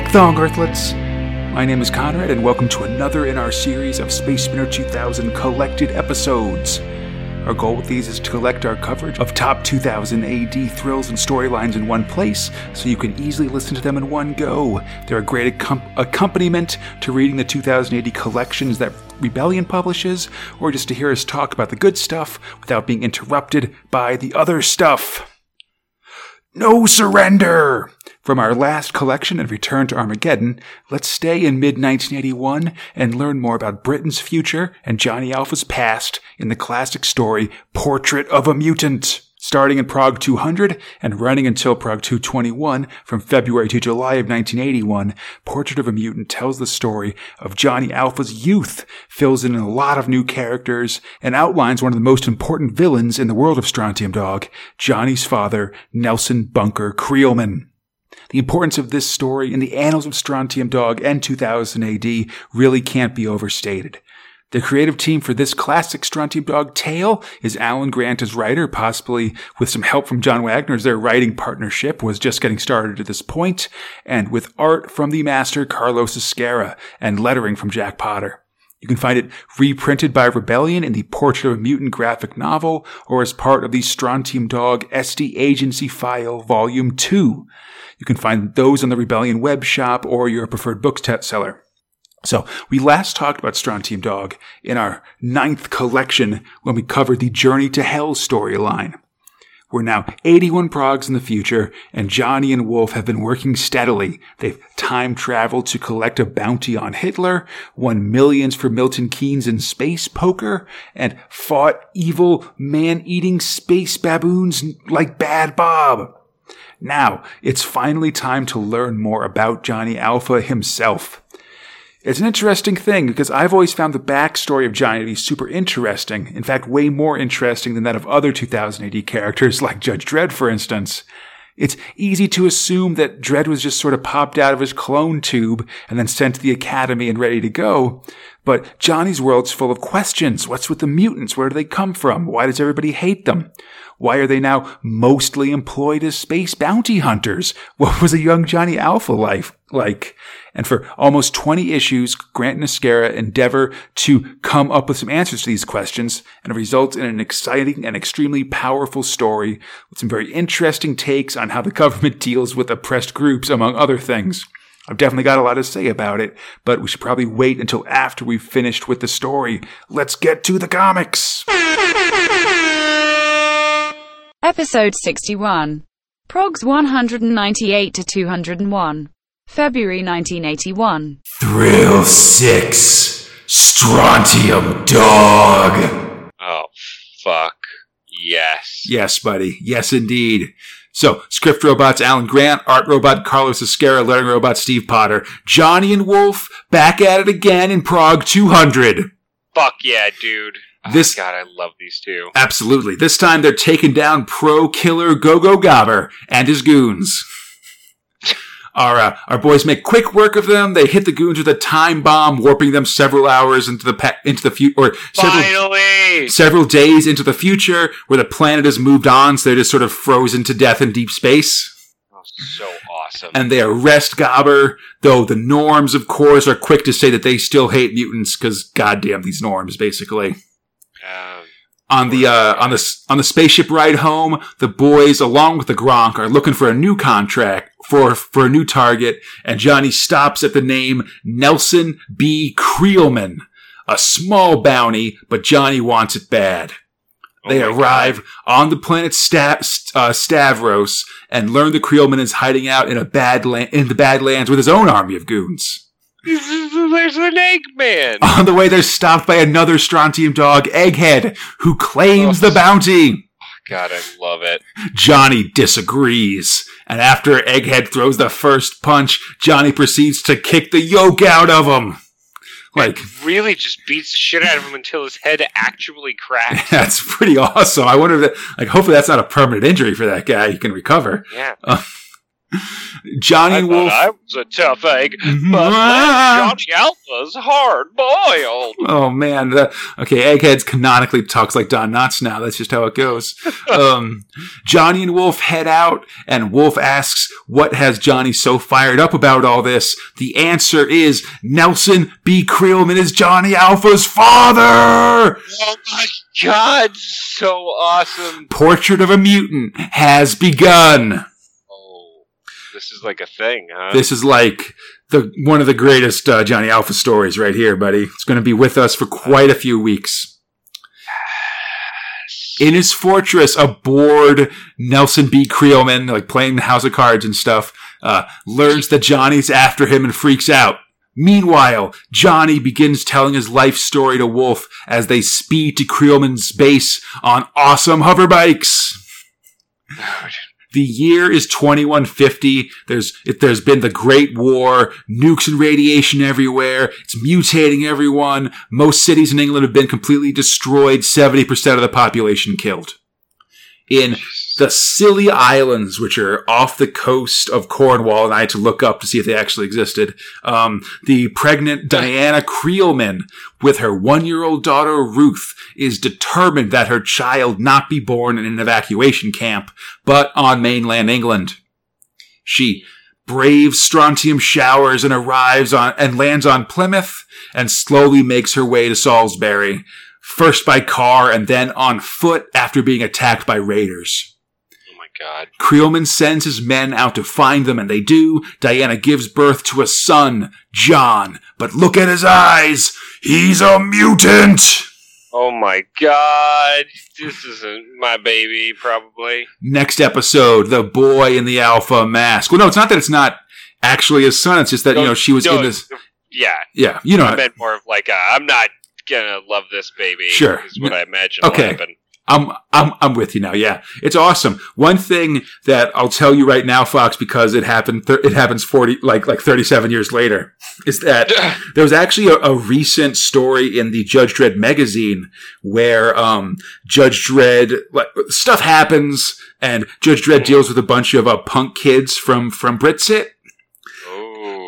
back, Thungg Earthlets. My name is Conrad, and welcome to another in our series of Space Spinner 2000 collected episodes. Our goal with these is to collect our coverage of top 2000 AD thrills and storylines in one place so you can easily listen to them in one go. They're a great accom- accompaniment to reading the 2000 AD collections that Rebellion publishes, or just to hear us talk about the good stuff without being interrupted by the other stuff. No surrender! From our last collection and return to Armageddon, let's stay in mid 1981 and learn more about Britain's future and Johnny Alpha's past in the classic story Portrait of a Mutant. Starting in Prog 200 and running until Prog 221 from February to July of 1981, Portrait of a Mutant tells the story of Johnny Alpha's youth, fills in a lot of new characters, and outlines one of the most important villains in the world of Strontium Dog, Johnny's father, Nelson Bunker Creelman. The importance of this story in the annals of Strontium Dog and 2000 AD really can't be overstated. The creative team for this classic Strontium Dog tale is Alan Grant as writer, possibly with some help from John Wagner as their writing partnership was just getting started at this point, and with art from the master Carlos Ezquerra and lettering from Jack Potter. You can find it reprinted by Rebellion in the Portrait of a Mutant graphic novel or as part of the Strontium Dog SD Agency File Volume 2. You can find those on the Rebellion web shop or your preferred bookseller. So we last talked about Strontium Dog in our ninth collection when we covered the Journey to Hell storyline. We're now 81 progs in the future, and Johnny and Wolf have been working steadily. They've time traveled to collect a bounty on Hitler, won millions for Milton Keynes in space poker, and fought evil man-eating space baboons like Bad Bob. Now, it's finally time to learn more about Johnny Alpha himself. It's an interesting thing because I've always found the backstory of Johnny to be super interesting. In fact, way more interesting than that of other 2000 AD characters like Judge Dredd, for instance. It's easy to assume that Dredd was just sort of popped out of his clone tube and then sent to the academy and ready to go. But Johnny's world's full of questions. What's with the mutants? Where do they come from? Why does everybody hate them? Why are they now mostly employed as space bounty hunters? What was a young Johnny Alpha life like? And for almost 20 issues, Grant and Ezquerra endeavor to come up with some answers to these questions, and it results in an exciting and extremely powerful story with some very interesting takes on how the government deals with oppressed groups, among other things. I've definitely got a lot to say about it, but we should probably wait until after we've finished with the story. Let's get to the comics! Episode 61. Progs 198 to 201. February 1981. Thrill 6 Strontium Dog! Oh, fuck. Yes. Yes, buddy. Yes, indeed. So, script robots Alan Grant, art robot Carlos Ezquerra, lettering robot Steve Potter, Johnny and Wolf back at it again in Prog 200. Fuck yeah, dude. Oh, This- God, I love these two. Absolutely. This time they're taking down pro killer Gogo Gobber and his goons. Our, uh, our boys make quick work of them. They hit the goons with a time bomb, warping them several hours into the pa- into the future, or several Finally! several days into the future, where the planet has moved on, so they're just sort of frozen to death in deep space. Oh, so awesome. And they arrest Gobber, though the norms, of course, are quick to say that they still hate mutants because goddamn these norms, basically. Um, On the uh, on the on the spaceship ride home, the boys, along with the Gronk, are looking for a new contract for for a new target, and Johnny stops at the name Nelson B. Creelman, a small bounty, but Johnny wants it bad. oh They God. arrive on the planet Sta- uh, Stavros and learn the Creelman is hiding out in a bad land in the Badlands with his own army of goons. There's an Eggman! On the way, they're stopped by another Strontium dog, Egghead, who claims the oh, bounty. God, I love it. Johnny disagrees, and after Egghead throws the first punch, Johnny proceeds to kick the yoke out of him. Like, Really just beats the shit out of him until his head actually cracks. that's pretty awesome. I wonder if that, like, hopefully that's not a permanent injury for that guy. He can recover. yeah. Uh, Johnny I Wolf. I was a tough egg, Mhm. but Ah! Johnny Alpha's hard boiled. Oh man, the, okay. Eggheads canonically talks like Don Knotts now. That's just how it goes. um, Johnny and Wolf head out, and Wolf asks, "What has Johnny so fired up about all this?" The answer is Nelson B. Creelman is Johnny Alpha's father. Oh my god, so awesome! Portrait of a mutant has begun. Oh, this is like a thing, huh? This is like the one of the greatest uh, Johnny Alpha stories right here, buddy. It's going to be with us for quite a few weeks. In his fortress, aboard Nelson B. Creelman, like playing the House of Cards and stuff, uh, learns that Johnny's after him and freaks out. Meanwhile, Johnny begins telling his life story to Wolf as they speed to Creelman's base on awesome hover hoverbikes. The year is 2150. There's it, there's been the Great War, nukes and radiation everywhere. It's mutating everyone. Most cities in England have been completely destroyed. 70% of the population killed. In the Scilly Islands, which are off the coast of Cornwall, and I had to look up to see if they actually existed. Um, the pregnant Diana Creelman, with her one-year-old daughter Ruth, is determined that her child not be born in an evacuation camp, but on mainland England. She braves strontium showers and arrives on and lands on Plymouth and slowly makes her way to Salisbury, first by car and then on foot after being attacked by raiders. God. Creelman sends his men out to find them, and they do. Diana gives birth to a son, John. But look at his eyes! He's a mutant! Oh my god. This isn't my baby, probably. Next episode, the boy in the alpha mask. Well, no, it's not that it's not actually his son. It's just that, you know, she was in this. Yeah, Yeah, you know, I meant more of like, uh, I'm not gonna love this baby. Sure. Is what I imagine Okay. I'm I'm I'm with you now. Yeah, it's awesome. One thing that I'll tell you right now, Fox, because it happened. Th- it happens forty like like thirty seven years later. Is that there was actually a, a recent story in the Judge Dredd magazine where um, Judge Dredd like stuff happens and Judge Dredd deals with a bunch of uh, punk kids from from Brit-Cit.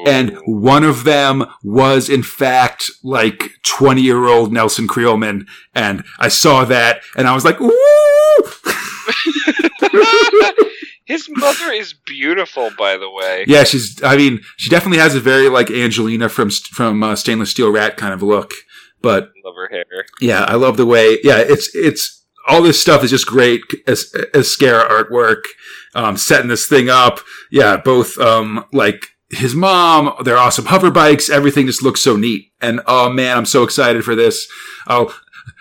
And one of them was, in fact, like 20 year old Nelson Creelman. And I saw that and I was like, ooh! His mother is beautiful, by the way. yeah, she's, I mean, she definitely has a very like Angelina from, from uh, Stainless Steel Rat kind of look. But Love her hair. yeah, I love the way, yeah, it's, it's, all this stuff is just great as, as Ezquerra artwork, um, setting this thing up. Yeah, both, um, like, his mom, their awesome hover bikes, everything just looks so neat. And oh man, I'm so excited for this. Oh,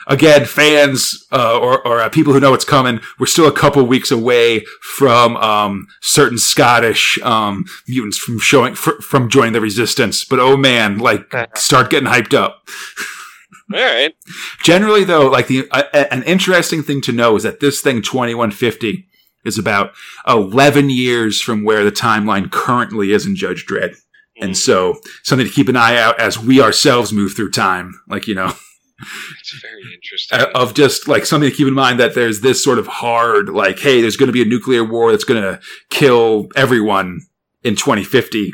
again, fans uh, or, or uh, people who know it's coming, we're still a couple weeks away from um, certain Scottish um, mutants from showing fr- from joining the resistance. But oh man, like start getting hyped up. All right. Generally, though, like the uh, an interesting thing to know is that this thing 2150 is about 11 years from where the timeline currently is in Judge Dredd. And so something to keep an eye out as we ourselves move through time. Like, you know, It's very interesting. uh, of just like something to keep in mind that there's this sort of hard, like, hey, there's going to be a nuclear war that's going to kill everyone in 2050.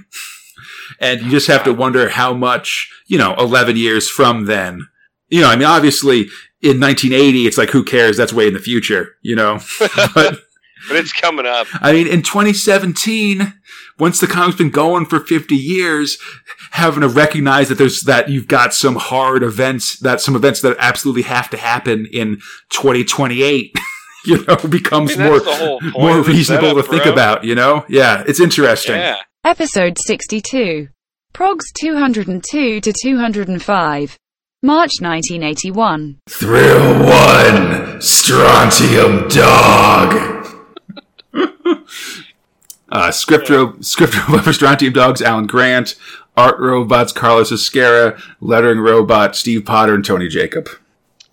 And you just have to wonder how much, you know, 11 years from then. You know, I mean, obviously in 1980, it's like, who cares? That's way in the future, you know? but but it's coming up. I mean, in 2017, once the comic's been going for 50 years, having to recognize that there's that you've got some hard events, that some events that absolutely have to happen in 2028, you know, becomes I mean, more that's the whole point more reasonable setup, to think bro. about. You know, yeah, it's interesting. Yeah. Episode 62. Progs 202 to 205. March 1981. Thrill one, Strontium Dog. Uh, script ro- script Strontium Dogs, Alan Grant. Art robots, Carlos Ezquerra. Lettering robot, Steve Potter and Tony Jacob.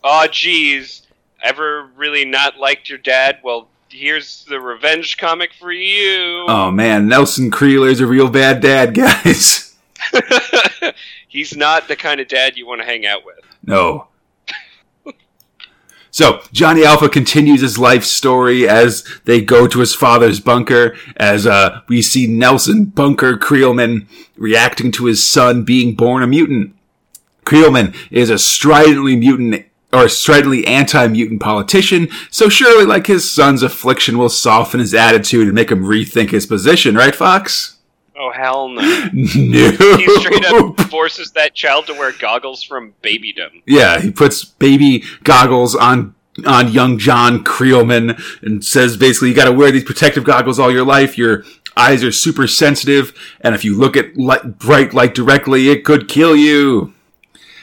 Oh, geez. Ever really not liked your dad? Well, here's the revenge comic for you. Oh man, Nelson Creeler's a real bad dad, guys. He's not the kind of dad you want to hang out with. No. So Johnny Alpha continues his life story as they go to his father's bunker. As uh, we see Nelson Bunker Creelman reacting to his son being born a mutant. Creelman is a stridently mutant or stridently anti-mutant politician, so surely like his son's affliction will soften his attitude and make him rethink his position, right, Fox? Oh hell no! No. He straight up forces that child to wear goggles from babydom. Yeah, he puts baby goggles on on young John Creelman and says basically you got to wear these protective goggles all your life. Your eyes are super sensitive, and if you look at light, bright light directly, it could kill you.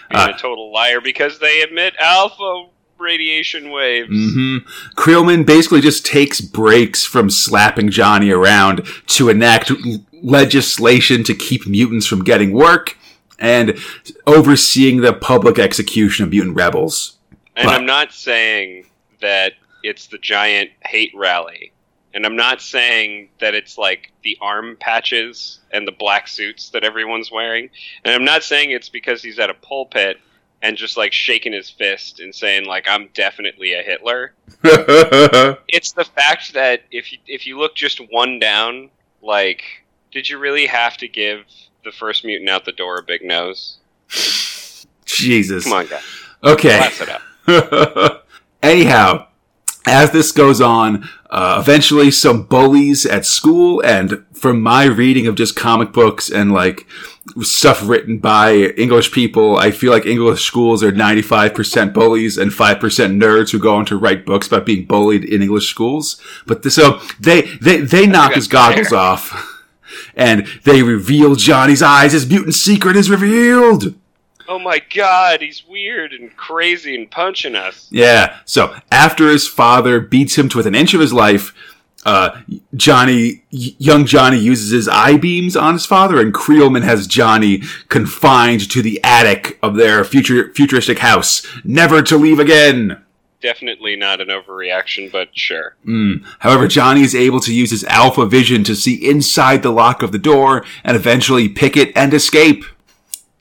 Being Uh, a total liar because they emit alpha radiation waves. hmm Creelman basically just takes breaks from slapping Johnny around to enact legislation to keep mutants from getting work and overseeing the public execution of mutant rebels. And But- I'm not saying that it's the giant hate rally. And I'm not saying that it's like the arm patches and the black suits that everyone's wearing. And I'm not saying it's because he's at a pulpit and just like shaking his fist and saying like I'm definitely a Hitler. It's the fact that if you, if you look just one down, like did you really have to give the first mutant out the door a big nose? Jesus. Come on, guys. Okay. Class it up. Anyhow, as this goes on, uh, eventually some bullies at school, and from my reading of just comic books and like stuff written by English people, I feel like English schools are 95% bullies and 5% nerds who go on to write books about being bullied in English schools. But so they, they, they knock his goggles off. And they reveal Johnny's eyes. His mutant secret is revealed. Oh my god, he's weird and crazy and punching us. Yeah. So after his father beats him to within an inch of his life, uh, Johnny, young Johnny uses his eye beams on his father, and Creelman has Johnny confined to the attic of their future futuristic house, never to leave again. Definitely not an overreaction, but sure. Mm. However, Johnny is able to use his alpha vision to see inside the lock of the door and eventually pick it and escape.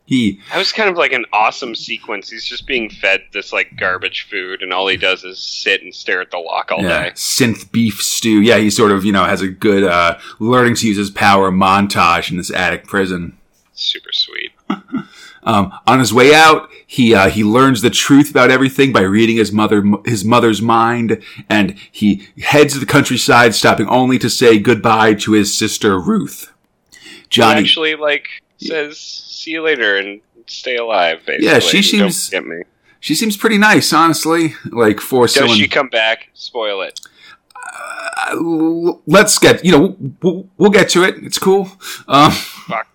He That was kind of like an awesome sequence. He's just being fed this like garbage food, and all he does is sit and stare at the lock all yeah, day. synth beef stew. Yeah, he sort of, you know, has a good uh, learning to use his power montage in this attic prison. Super sweet. Um, on his way out, he uh, he learns the truth about everything by reading his mother his mother's mind, and he heads to the countryside, stopping only to say goodbye to his sister Ruth. He Johnny, actually like says, "See you later," and stay alive. Basically, Yeah, she seems- Get me. she seems pretty nice, honestly. Like for Does someone, she come back? Spoil it. Uh, let's get you know we'll, we'll get to it. It's cool. Um, Fuck.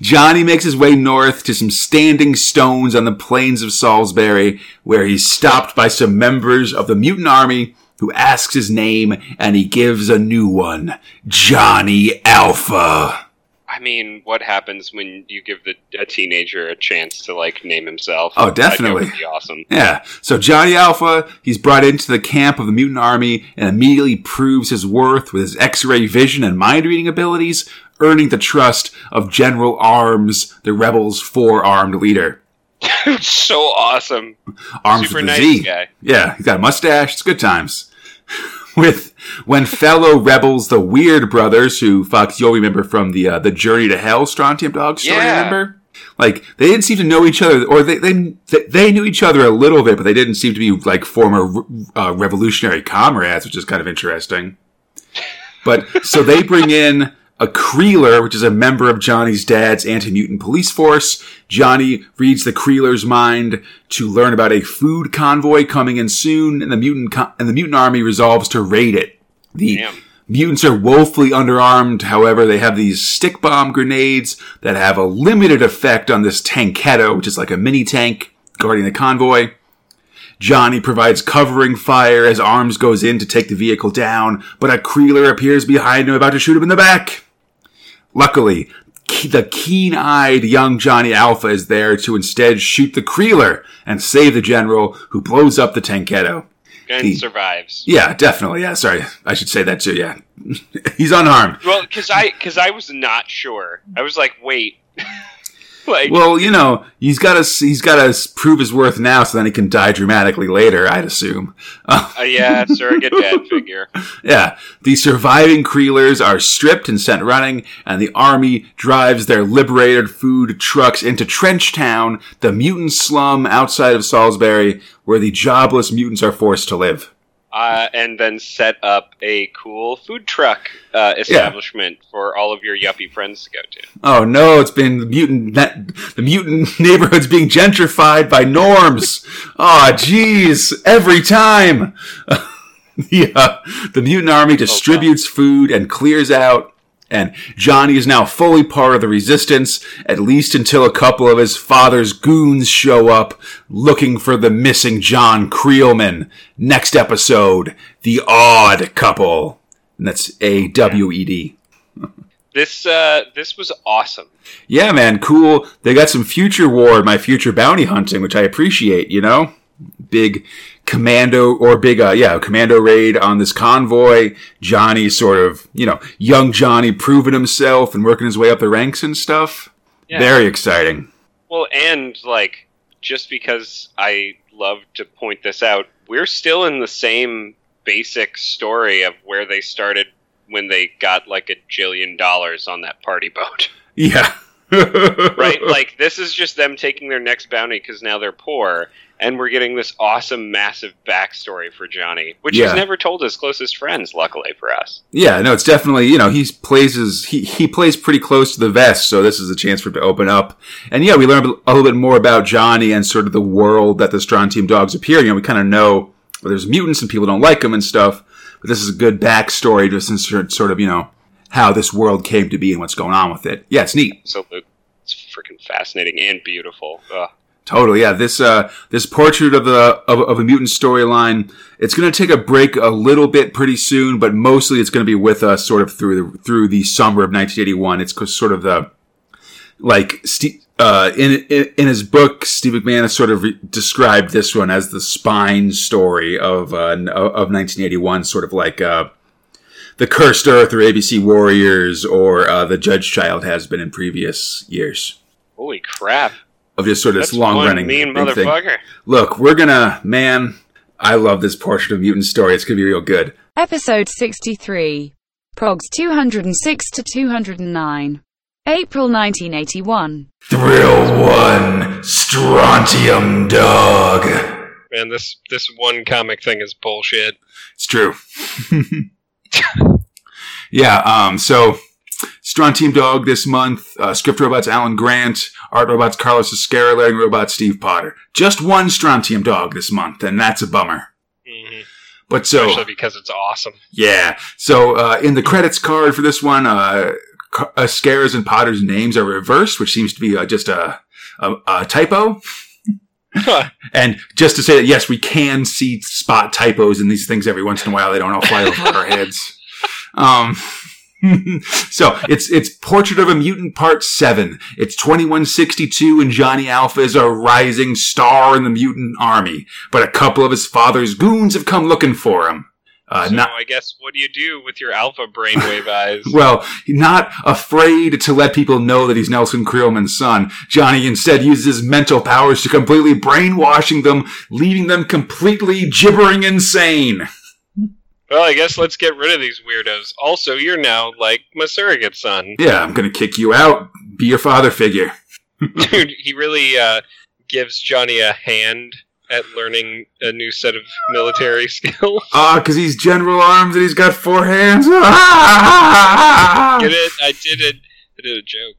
Johnny makes his way north to some standing stones on the plains of Salisbury, where he's stopped by some members of the mutant army who asks his name, and he gives a new one, Johnny Alpha. I mean, what happens when you give the, a teenager a chance to like name himself? Oh, definitely. would be awesome. Yeah. So Johnny Alpha, he's brought into the camp of the mutant army and immediately proves his worth with his X-ray vision and mind reading abilities, earning the trust of General Arms, the rebels' four-armed leader. so awesome. Arms Super with a nice Z. guy. Yeah, he's got a mustache. It's good times. With when fellow rebels, the Weird Brothers, who Fox you'll remember from the uh, the Journey to Hell Strontium Dog story, Yeah. remember? Like they didn't seem to know each other, or they they they knew each other a little bit, but they didn't seem to be like former uh, revolutionary comrades, which is kind of interesting. But so they bring in a Creeler, which is a member of Johnny's dad's anti-mutant police force. Johnny reads the Creeler's mind to learn about a food convoy coming in soon, and the mutant co- and the mutant army resolves to raid it. The Damn. mutants are woefully underarmed. However, they have these stick bomb grenades that have a limited effect on this Tanketto, which is like a mini tank guarding the convoy. Johnny provides covering fire as Arms goes in to take the vehicle down, but a Creeler appears behind him about to shoot him in the back. Luckily, the keen-eyed young Johnny Alpha is there to instead shoot the Creeler and save the general who blows up the Tanketto. And He- survives. Yeah, definitely. Yeah, sorry. I should say that too. Yeah. He's unharmed. Well, because I because I was not sure. I was like, wait, like, Well, you know, he's got to he's got to prove his worth now, so then he can die dramatically later. I'd assume. Uh, yeah, surrogate dad figure. yeah, the surviving Creelers are stripped and sent running, and the army drives their liberated food trucks into Trench Town, the mutant slum outside of Salisbury, where the jobless mutants are forced to live. Uh, and then set up a cool food truck uh, establishment for all of your yuppie friends to go to. Oh no, it's been the mutant the mutant neighborhood's being gentrified by norms. oh jeez, every time. yeah, the mutant army distributes food and clears out and Johnny is now fully part of the resistance, at least until a couple of his father's goons show up looking for the missing John Creelman. Next episode, The Odd Couple. And that's A W E D. This uh, this was awesome. Yeah, man, cool. They got some future war, my future bounty hunting, which I appreciate, you know? Big commando or big, uh, yeah, commando raid on this convoy. Johnny sort of, you know, young Johnny proving himself and working his way up the ranks and stuff. Yeah. Very exciting. Well, and like just because I love to point this out, we're still in the same basic story of where they started when they got like a jillion dollars on that party boat. Yeah. right? Like this is just them taking their next bounty because now they're poor, and we're getting this awesome, massive backstory for Johnny, which Yeah. he's never told his closest friends. Luckily for us. Yeah, no, it's definitely you know he plays his he he plays pretty close to the vest, so this is a chance for him to open up. And yeah, we learn a little bit more about Johnny and sort of the world that the Strontium dogs appear. in. You know, we kind of know there's mutants and people don't like them and stuff, but this is a good backstory just in sort of you know how this world came to be and what's going on with it. Yeah, it's neat. So it's freaking fascinating and beautiful. Ugh. Totally, yeah. This uh, this portrait of the of, of a mutant storyline. It's going to take a break a little bit pretty soon, but mostly it's going to be with us sort of through the through the summer of 1981. It's sort of the like Steve, uh, in, in in his book, Steve McManus sort of re- described this one as the spine story of uh, of 1981, sort of like uh, the Cursed Earth or ABC Warriors or uh, the Judge Child has been in previous years Holy crap! Of just sort of That's this long running mean thing. motherfucker. Look, we're gonna, man, I love this portrait of mutant story. It's gonna be real good. Episode 63. Progs 206 to 209. April 1981. Thrill one, Strontium Dog. Man, this this one comic thing is bullshit. It's true. yeah, um, so Strontium Dog this month, uh, script robots Alan Grant, art robots Carlos Ezquerra, lettering robot Steve Potter. Just one Strontium Dog this month, and that's a bummer. Mhm. But so, Especially because it's awesome. Yeah. So uh, in the credits card for this one, uh, Ca- Ezquerra's and Potter's names are reversed, which seems to be uh, just a, a, a typo. And just to say that, yes, we can see spot typos in these things every once in a while. They don't all fly over our heads. Um, so it's it's Portrait of a Mutant Part Seven. It's twenty one sixty two, and Johnny Alpha is a rising star in the mutant army. But a couple of his father's goons have come looking for him. Uh, so not I guess what do you do with your alpha brainwave eyes? well, not afraid to let people know that he's Nelson Creelman's son. Johnny instead uses his mental powers to completely brainwashing them, leaving them completely gibbering insane. Well, I guess let's get rid of these weirdos. Also, you're now like my surrogate son. Yeah, I'm gonna kick you out. Be your father figure. Dude, he really uh, gives Johnny a hand at learning a new set of military skills. Ah, cause he's General Arms and he's got four hands. Get it? I did it. I did a joke.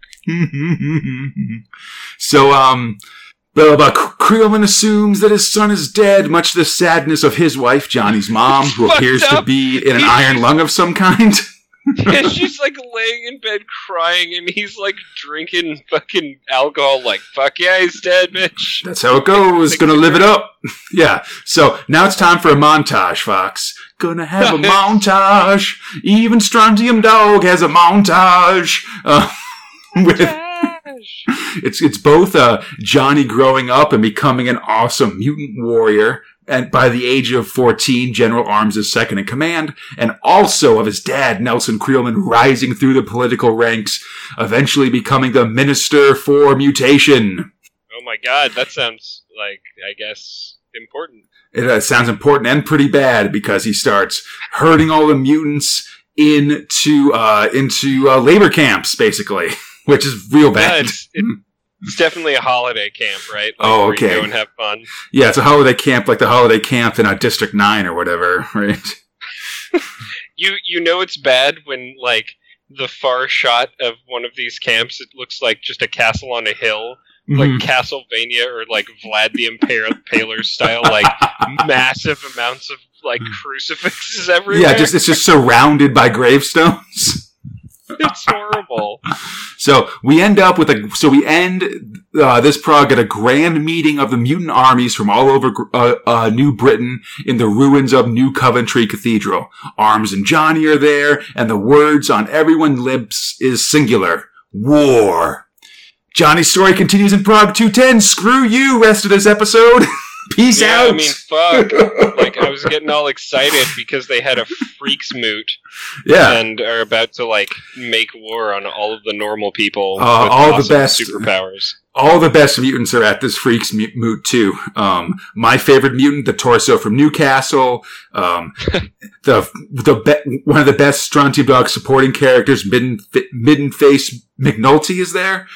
so, um, blah. Creelman assumes that his son is dead, much to the sadness of his wife, Johnny's mom, who appears to be in an iron lung of some kind. yeah, she's like laying in bed crying, and he's like drinking fucking alcohol. Like fuck yeah, he's dead, bitch. That's how it goes. Gonna live it up. Yeah. So now it's time for a montage, Fox. Gonna have a montage. Even Strontium Dog has a montage. Uh, with it's it's both uh, Johnny growing up and becoming an awesome mutant warrior, and by the age of 14, General Arms is second in command, and also of his dad, Nelson Creelman, rising through the political ranks, eventually becoming the Minister for Mutation. Oh my god, that sounds like, I guess, important. It uh, sounds important and pretty bad because he starts herding all the mutants into uh, into uh, labor camps, basically, which is real Yeah, bad. it's, it, it's definitely a holiday camp, right? Like, Oh, okay. go and have fun. Yeah, it's a holiday camp, like the holiday camp in uh, District Nine or whatever, right? You you know it's bad when like the far shot of one of these camps it looks like just a castle on a hill, like Mhm. Castlevania or like Vlad the Impaler style, like massive amounts of like crucifixes everywhere. yeah, just it's just surrounded by gravestones. it's horrible. So we end up with a so we end uh, this prog at a grand meeting of the mutant armies from all over uh, uh, New Britain in the ruins of New Coventry Cathedral. Arms and Johnny are there, and the words on everyone's lips is singular: war. Johnny's story continues in Prog 210. Screw you, rest of this episode. Peace yeah, out. I mean, fuck. like I was getting all excited because they had a freaks moot yeah. and are about to like make war on all of the normal people. Uh, with all the awesome best. superpowers. All the best mutants are at this freaks moot too. Um, my favorite mutant, the torso from Newcastle. Um, the the be- one of the best Strontium Dog supporting characters, Midden Midden Face McNulty is there.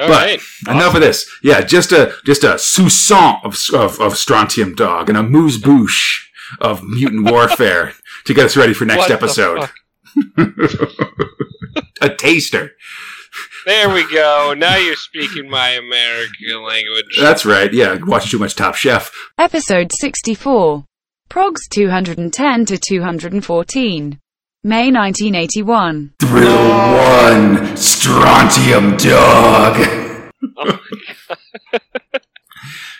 All But right. Enough of this. Yeah, just a just a soupçon of of, of Strontium Dog and a moose bouche of mutant warfare to get us ready for next What episode. a taster. There we go. Now you're speaking my American language. That's right. Yeah, watching too much Top Chef. Episode 64. Progs 210 to 214. May 1981. Thrill one, Strontium Dog. Oh, my god.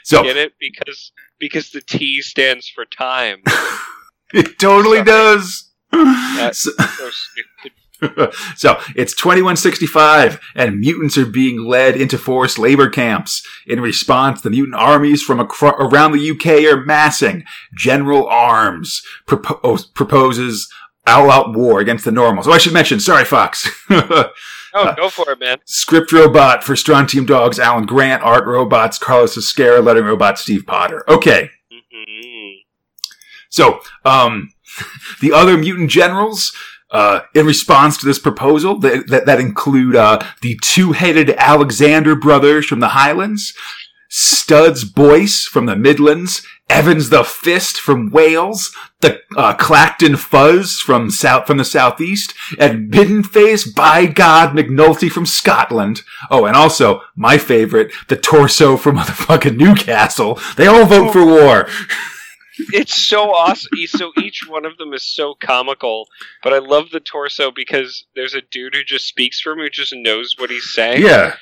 So Get it? Because because the T stands for time. it totally Sorry. does. That's So, so stupid. so it's 2165, and mutants are being led into forced labor camps. In response, the mutant armies from acro- around the UK are massing. General Arms propo- proposes all-out war against the normals. Oh, I should mention. Sorry, Fox. Oh, go for it, man. Script robot for Strontium Dogs, Alan Grant. Art robots, Carlos Ezquerra. Lettering robot, Steve Potter. Okay. Mhm. So, um, the other mutant generals, uh, in response to this proposal, that, that, that include, uh, the two-headed Alexander brothers from the Highlands, Studs Boyce from the Midlands, Evans the Fist from Wales, the, uh, Clacton Fuzz from south, from the southeast, and Middenface by God McNulty from Scotland. Oh, and also, my favorite, the torso from motherfucking Newcastle. They all vote for war. It's so awesome. So each one of them is so comical, but I love the torso because there's a dude who just speaks for him who just knows what he's saying Yeah.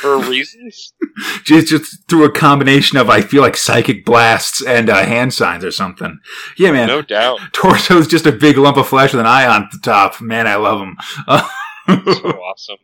for reasons. just, just through a combination of I feel like psychic blasts and uh, hand signs or something. Yeah, man. No doubt. Torso's just a big lump of flesh with an eye on the top. Man, I love him. So awesome.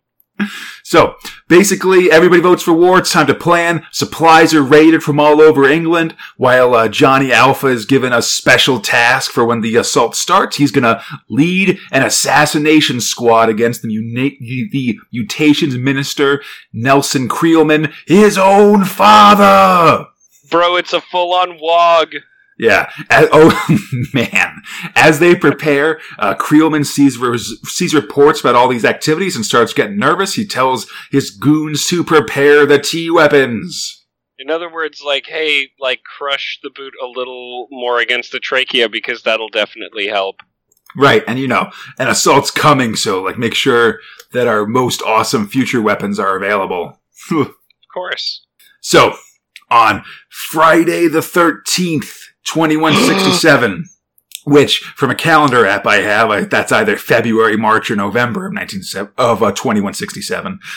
So basically, everybody votes for war. It's time to plan. Supplies are raided from all over England. While uh, Johnny Alpha is given a special task for when the assault starts, he's gonna lead an assassination squad against the, muna- the mutations minister Nelson Creelman, his own father. Bro, it's a full on wog. Yeah. As, oh man! As they prepare, uh, Creelman sees sees reports about all these activities and starts getting nervous. He tells his goons to prepare the T weapons. In other words, like, hey, like, crush the boot a little more against the trachea because that'll definitely help. Right, and you know, an assault's coming, so like make sure that our most awesome future weapons are available. Of course. So, on Friday the 13th, 2167, which from a calendar app I have, I, that's either February, March, or November of 19, of uh, 2167.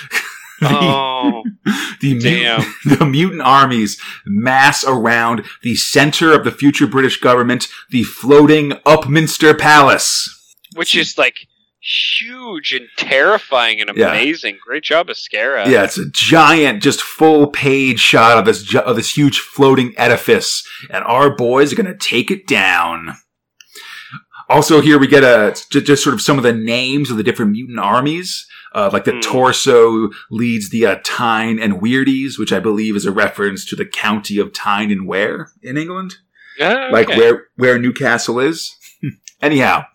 Oh, the, mu- damn. the mutant armies mass around the center of the future British government, the floating Upminster Palace. Which is, like, huge and terrifying and Yeah. amazing. Great job, Ezquerra. Yeah, it's a giant, just full page shot of this of this huge floating edifice, and our boys are gonna take it down. Also, here we get a just sort of some of the names of the different mutant armies. Uh, like the Hmm. torso leads the uh, Tyne and Weirdies, which I believe is a reference to the county of Tyne and Wear in England Ah, like where where Newcastle is. Anyhow,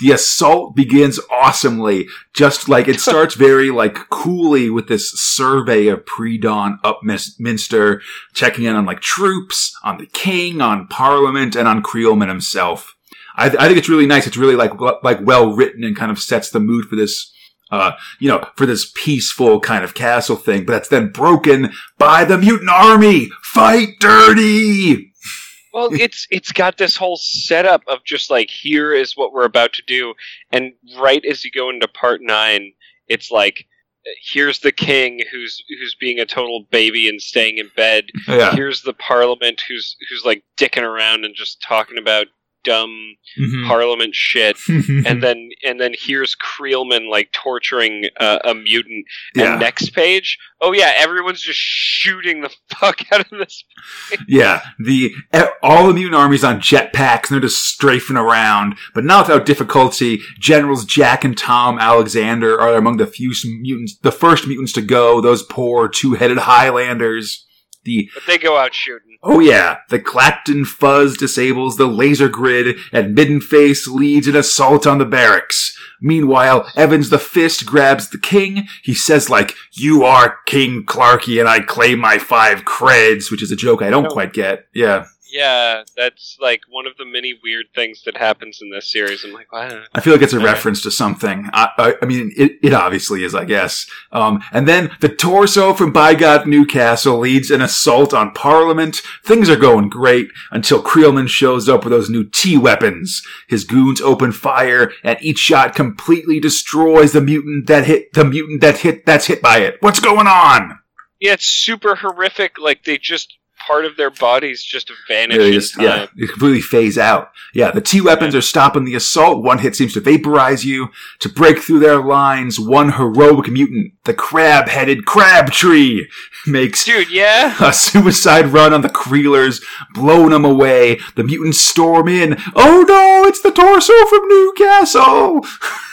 the assault begins awesomely. Just like it starts very like coolly with this survey of pre-dawn Upminster, checking in on like troops, on the king, on Parliament, and on Creelman himself. I, I think it's really nice. It's really like like well written and kind of sets the mood for this. Uh, you know, for this peaceful kind of castle thing, but that's then broken by the mutant army. Fight dirty! Well, it's it's got this whole setup of just like here is what we're about to do, and right as you go into part nine, it's like here's the king who's who's being a total baby and staying in bed. Yeah. Here's the parliament who's who's like dicking around and just talking about dumb Mhm. parliament shit. and then and then here's Creelman like torturing uh, a mutant. yeah, And next page, oh yeah, everyone's just shooting the fuck out of this. yeah. The all the mutant armies on jetpacks, and they're just strafing around, but not without difficulty. Generals Jack and Tom Alexander are among the few mutants, the first mutants to go. Those poor two-headed Highlanders. The But they go out shooting. Oh yeah, the Clacton Fuzz disables the laser grid, and Middenface leads an assault on the barracks. Meanwhile, Evans the Fist grabs the king. He says like, "You are King Clarky, and I claim my five creds," which is a joke I don't No. quite get. Yeah. Yeah, that's like one of the many weird things that happens in this series. I'm like, wow. I feel like it's a reference to something. I, I, I mean, it, it obviously is, I guess. Um, and then the torso from By God Newcastle leads an assault on Parliament. Things are going great until Creelman shows up with those new T weapons. His goons open fire, and each shot completely destroys the mutant that hit the mutant that hit that's hit by it. What's going on? Yeah, it's super horrific. Like they just part of their bodies just vanish They in just, time. yeah, they completely phase out. Yeah, the T weapons are stopping the assault. One hit seems to vaporize you. To break through their lines, one heroic mutant, the crab headed Crabtree, makes Dude, yeah. a suicide run on the Creelers, blowing them away. The mutants storm in. Oh no, it's the torso from Newcastle!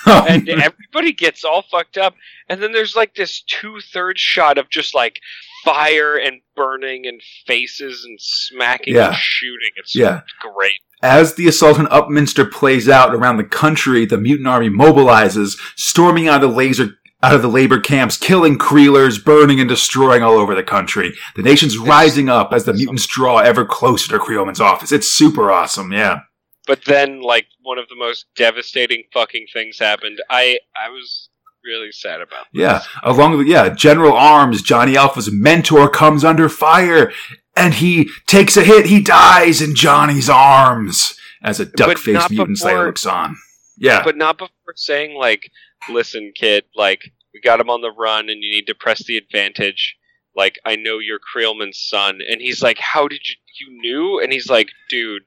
Oh and everybody gets all fucked up. And then there's like this two thirds shot of just like fire and burning and faces and smacking Yeah. and shooting. It's yeah. great. As the assault on Upminster plays out around the country, the mutant army mobilizes, storming out of the laser out of the labor camps, killing Creelers, burning and destroying all over the country. The nation's rising up as the mutants draw ever closer to Creelman's office. It's super awesome, yeah. But then like one of the most devastating fucking things happened. I I was really sad about. This. Yeah. Along with, yeah, General Arms, Johnny Alpha's mentor comes under fire and he takes a hit. He dies in Johnny's arms as a duck faced not mutant slayer looks on. Yeah. But not before saying like, listen, kid, like we got him on the run and you need to press the advantage. Like I know you're Creelman's son, and he's like, how did you you knew? And he's like, dude,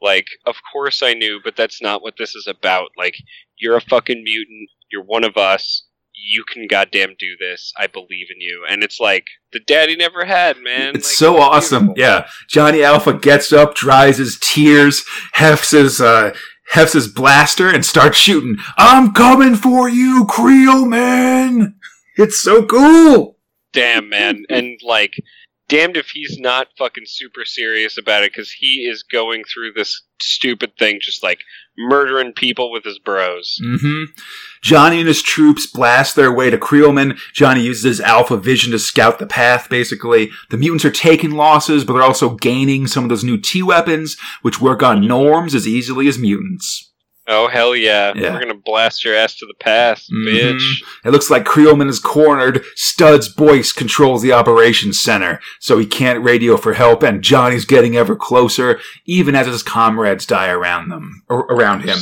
like of course I knew, but that's not what this is about. Like you're a fucking mutant. You're one of us. You can goddamn do this. I believe in you. And it's like the daddy never had, man. It's Like, so awesome. beautiful. Yeah. Johnny Alpha gets up, dries his tears, hefts his, uh, hefts his blaster and starts shooting. I'm coming for you, Creel man. It's so cool. damn man and like damned if he's not fucking super serious about it because he is going through this stupid thing just like murdering people with his bros hmm Johnny and his troops blast their way to Creelman. Johnny uses his alpha vision to scout the path, basically. The mutants are taking losses, but they're also gaining some of those new T weapons, which work on norms as easily as mutants. Oh hell yeah, Yeah. we're gonna blast your ass to the past Mhm. bitch It looks like Creelman is cornered. Studs Boyce controls the operations center, so he can't radio for help, and Johnny's getting ever closer, even as his comrades die around them, or around him.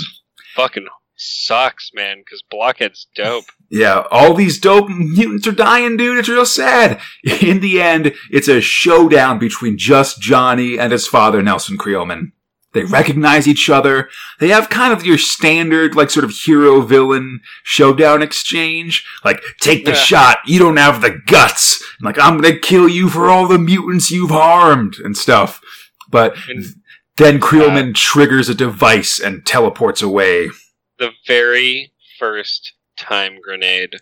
fucking sucks man because blockhead's dope Yeah, all these dope mutants are dying, dude. It's real sad. In the end, it's a showdown between just Johnny and his father, Nelson Creelman. They recognize each other. They have kind of your standard, like, sort of hero villain showdown exchange. Like, take the Yeah. shot. You don't have the guts. And, like, I'm gonna kill you for all the mutants you've harmed and stuff. But And then Creelman uh, triggers a device and teleports away. the very first time grenade.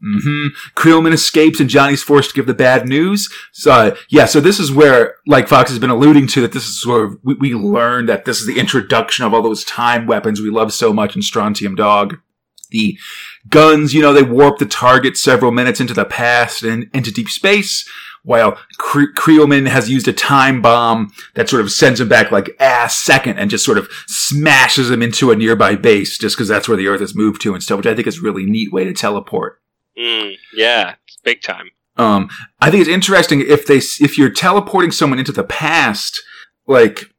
Hmm Creelman escapes and Johnny's forced to give the bad news. So, uh, yeah, so this is where, like Fox has been alluding to, that this is where we, we learned that this is the introduction of all those time weapons we love so much in Strontium Dog. The guns, you know, they warp the target several minutes into the past and into deep space, while Cre- Creelman has used a time bomb that sort of sends him back like a second and just sort of smashes him into a nearby base just because that's where the Earth has moved to and stuff, which I think is a really neat way to teleport. Mm, yeah, it's big time. Um, I think it's interesting if they if you're teleporting someone into the past, like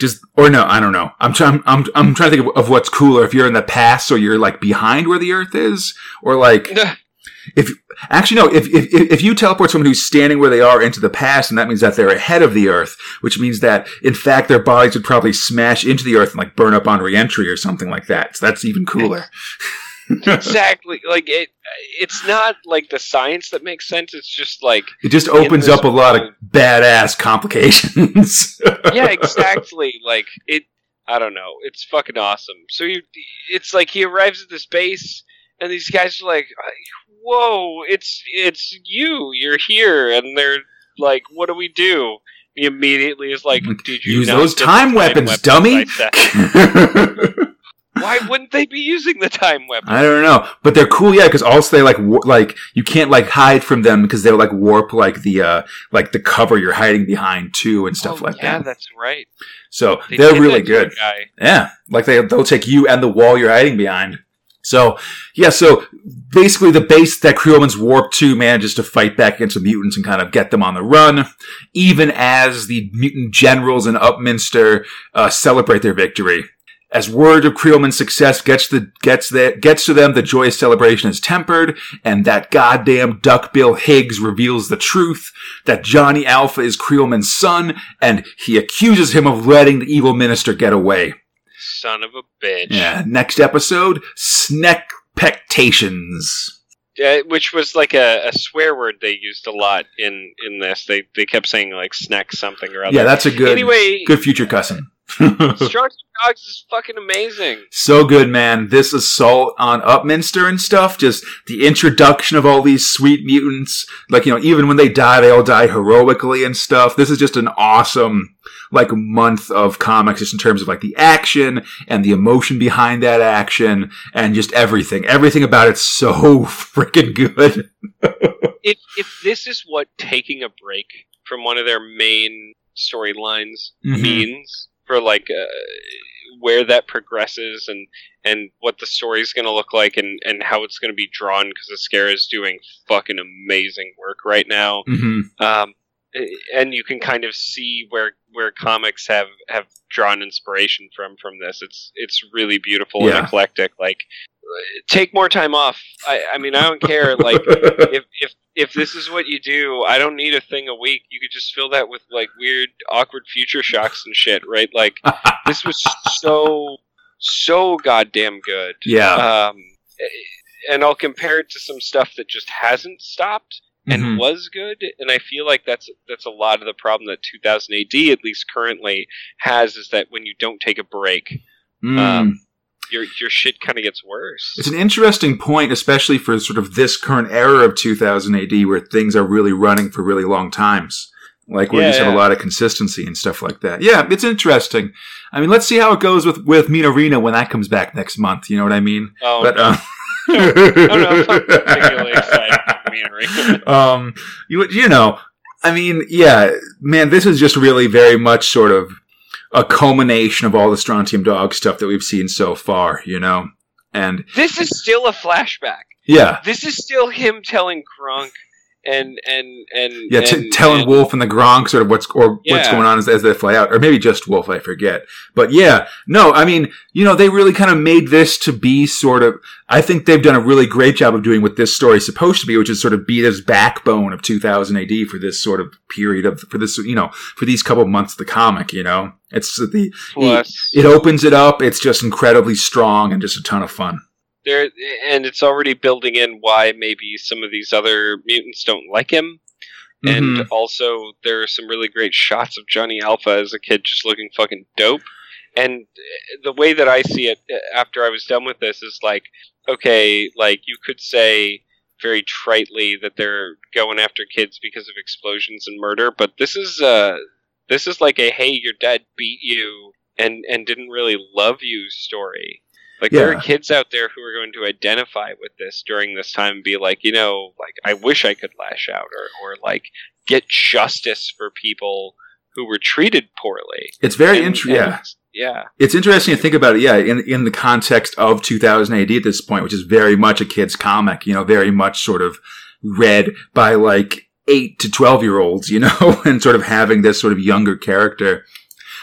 just or no, I don't know. I'm trying. I'm I'm trying to think of, of what's cooler if you're in the past, so you're like behind where the Earth is, or like if actually no, if if if you teleport someone who's standing where they are into the past, and that means that they're ahead of the Earth, which means that in fact their bodies would probably smash into the Earth and like burn up on reentry or something like that. So that's even cooler. Exactly. Like it. It's not like the science that makes sense. It's just like It just opens up a lot of badass complications. yeah, exactly. like it. I don't know. It's fucking awesome. So you, it's like he arrives at this base, and these guys are like, "Whoa, it's it's you. You're here," and they're like, "What do we do?" He immediately is like, "Did you Use those time weapons, dummy. I said?" Why wouldn't they be using the time weapon? I don't know, but they're cool, yeah. Because also they like wa- like you can't like hide from them because they'll like warp like the uh like the cover you're hiding behind too and stuff Oh, like yeah, that. Yeah, that's right. So They they're really that to a good. Yeah, like they they'll take you and the wall you're hiding behind. So yeah, so basically the base that Creelman's warped to manages to fight back against the mutants and kind of get them on the run, even as the mutant generals in Upminster uh, celebrate their victory. As word of Creelman's success gets the gets the, gets to them, the joyous celebration is tempered, and that goddamn Duckbill Higgs reveals the truth that Johnny Alpha is Creelman's son, and he accuses him of letting the evil minister get away. Son of a bitch. Yeah, next episode, Snackpectations. Yeah, which was like a, a swear word they used a lot in in this. They they kept saying like snack something or other. Yeah, that's a good anyway, good future cussing. Strong Dogs is fucking amazing. so good, man. This assault on Upminster and stuff, just the introduction of all these sweet mutants. Like, you know, even when they die, they all die heroically and stuff. This is just an awesome, like, month of comics just in terms of, like, the action and the emotion behind that action and just everything. Everything about it's so freaking good. If if this is what taking a break from one of their main storylines Mhm. means for like uh, where that progresses and and what the story's going to look like and and how it's going to be drawn because Ezquerra is doing fucking amazing work right now. hmm um, and you can kind of see where where comics have have drawn inspiration from from this. It's it's really beautiful Yeah. and eclectic. Like, take more time off. I I mean, I don't care. Like, if if if this is what you do, I don't need a thing a week. You could just fill that with like weird, awkward future shocks and shit, right? Like, this was so so goddamn good. yeah. Um, and I'll compare it to some stuff that just hasn't stopped and Mhm. was good. And I feel like that's that's a lot of the problem that 2000 AD, at least currently, has is that when you don't take a break, Mm. um, your your shit kind of gets worse. It's an interesting point, especially for sort of this current era of 2000 AD where things are really running for really long times. Like where you Yeah, just have a lot of consistency and stuff like that. Yeah, it's interesting. I mean, let's see how it goes with, with Minarina when that comes back next month. You know what I mean? Oh, but, no, no, I'm not particularly excited for um, you, you know, I mean, yeah, man, this is just really very much sort of a culmination of all the Strontium Dog stuff that we've seen so far, you know? And this is still a flashback. yeah, This is still him telling Gronk and and and Yeah, t- and, telling and- Wolf and the Gronk sort of what's or what's going on as, as they fly out, or maybe just Wolf, I forget. But yeah, no, I mean, you know, they really kind of made this to be sort of. I think they've done a really great job of doing what this story's supposed to be, which is sort of be this backbone of 2000 AD for this sort of period of for this, you know, for these couple months of the comic. You know, it's the plus it opens it up. It's just incredibly strong and just a ton of fun. There and it's already building in why maybe some of these other mutants don't like him. And Mhm. also, there are some really great shots of Johnny Alpha as a kid just looking fucking dope. And the way that I see it uh, after I was done with this is like, okay, like you could say very tritely that they're going after kids because of explosions and murder, but this is uh this is like a hey, your dad beat you and and didn't really love you story. Like there are kids out there who are going to identify with this during this time and be like, you know, like I wish I could lash out or or like get justice for people who were treated poorly. It's very interesting. Yeah. Yeah. It's interesting to think about it, yeah, in in the context of 2000 AD at this point, which is very much a kid's comic, you know, very much sort of read by like eight to 12 year olds, you know, and sort of having this sort of younger character.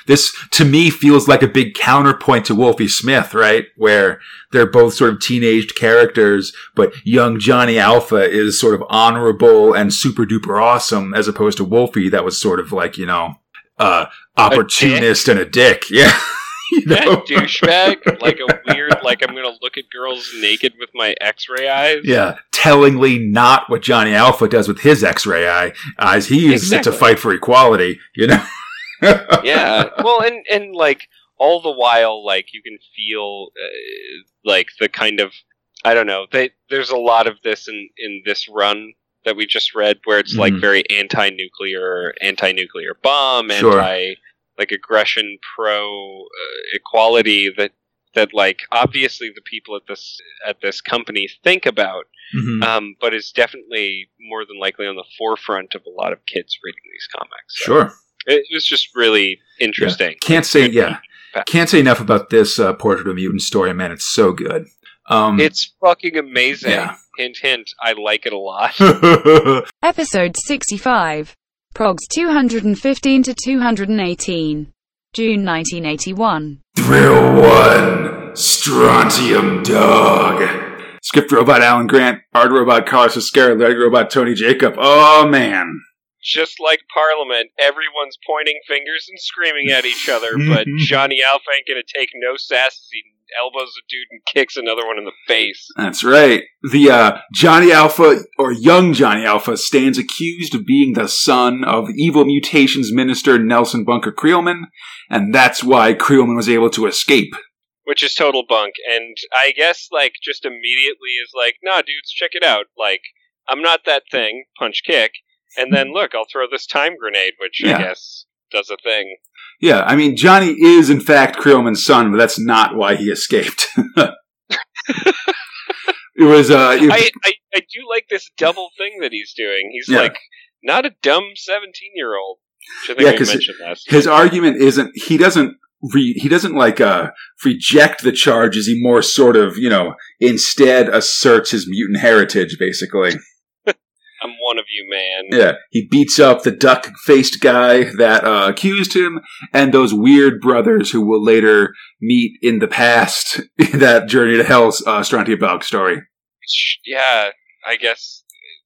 This, to me, feels like a big counterpoint to Wolfie Smith, right? Where they're both sort of teenaged characters, but young Johnny Alpha is sort of honorable and super duper awesome, as opposed to Wolfie that was sort of like, you know, uh, opportunist and a dick. Yeah. you That know? douchebag, like a weird, like I'm gonna look at girls naked with my X-ray eyes. Yeah, tellingly not what Johnny Alpha does with his X-ray eye eyes. He uses it to fight for equality. You know. Yeah. Well, and and like all the while, like you can feel uh, like the kind of I don't know. They there's a lot of this in in this run that we just read where it's like Mhm. very anti-nuclear, anti-nuclear bomb, Sure. anti like aggression, pro uh, equality that that like obviously the people at this at this company think about Mhm. um, but is definitely more than likely on the forefront of a lot of kids reading these comics. So Sure. It was just really interesting. Can't say yeah. Can't say enough about this uh, Portrait of a Mutant story, man. It's so good. Um, It's fucking amazing. Yeah. Hint, hint. I like it a lot. Episode 65. Progs 215 to 218. June 1981. Thrill one, Strontium Dog. Script robot Alan Grant, art robot Carlos Ezquerra, letter robot Tony Jacob. Oh man. Just like Parliament, everyone's pointing fingers and screaming at each other, but Johnny Alpha ain't gonna take no sass as he elbows a dude and kicks another one in the face. That's right. The uh, Johnny Alpha or young Johnny Alpha stands accused of being the son of evil mutations minister Nelson Bunker Creelman, and that's why Creelman was able to escape. Which is total bunk. And I guess, like, just immediately is like, nah, dudes, check it out. Like, I'm not that thing, punch kick. And then look, I'll throw this time grenade, which Yeah. I guess does a thing. Yeah, I mean Johnny is in fact Creelman's son, but that's not why he escaped. it was uh, it- I, I, I do like this double thing that he's doing. He's Yeah. like not a dumb seventeen year old. Yeah, think 'cause we mentioned last. his argument isn't he doesn't re, he doesn't like uh reject the charges. He more sort of you know instead asserts his mutant heritage, basically. Of you, man. Yeah, he beats up the duck faced guy that uh, accused him and those weird brothers who will later meet in the past in that Journey to Hell's uh, Strontium Dog story. Yeah, I guess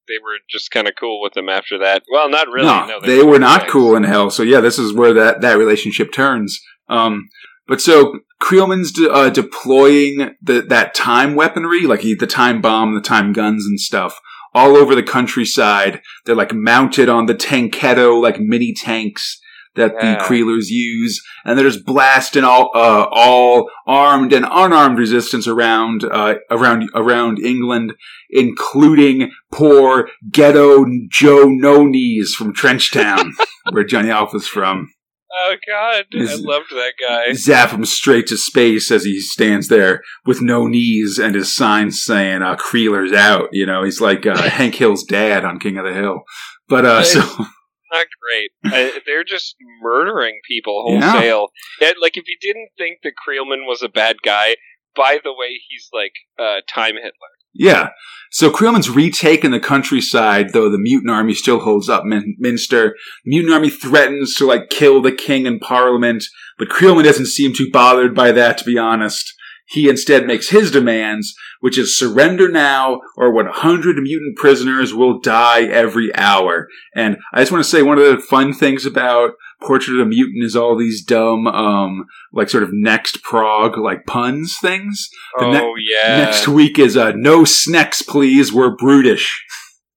they were just kind of cool with him after that. Well, not really. no, No, they were not guys. cool in Hell. So yeah, this is where that, that relationship turns. Um, but so Creelman's de- uh, deploying the, that time weaponry, like he, the time bomb, the time guns and stuff, all over the countryside. They're like mounted on the Tanketto, like mini tanks that Yeah. the Creelers use, and they're just blasting all uh, all armed and unarmed resistance around uh, around around England, including poor ghetto Joe No Knees from Trenchtown, where Johnny Alpha's from. Oh God, I loved that guy. Zap him straight to space as he stands there with no knees and his sign saying uh, "Creelers out." You know, he's like uh, Hank Hill's dad on King of the Hill. But uh, so Not great. I, they're just murdering people wholesale. Yeah, like if you didn't think that Creelman was a bad guy, by the way, he's like uh, time Hitler. Yeah. So Creelman's retaken the countryside, though the mutant army still holds up Min- Minster. The mutant army threatens to like kill the king and parliament, but Creelman doesn't seem too bothered by that, to be honest. He instead makes his demands, which is surrender now or 100 mutant prisoners will die every hour. And I just want to say one of the fun things about Portrait of a Mutant is all these dumb, um, like sort of next prog, like puns things. The oh ne- yeah. Next week is uh, no snacks, please. We're brutish,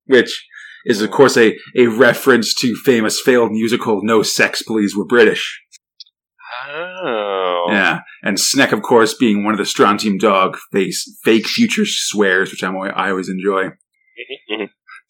which is of course a, a reference to famous failed musical No Sex, Please. We're British. Oh. Yeah, and Sneck, of course, being one of the Strontium Dog face fake future swears, which I'm I always enjoy.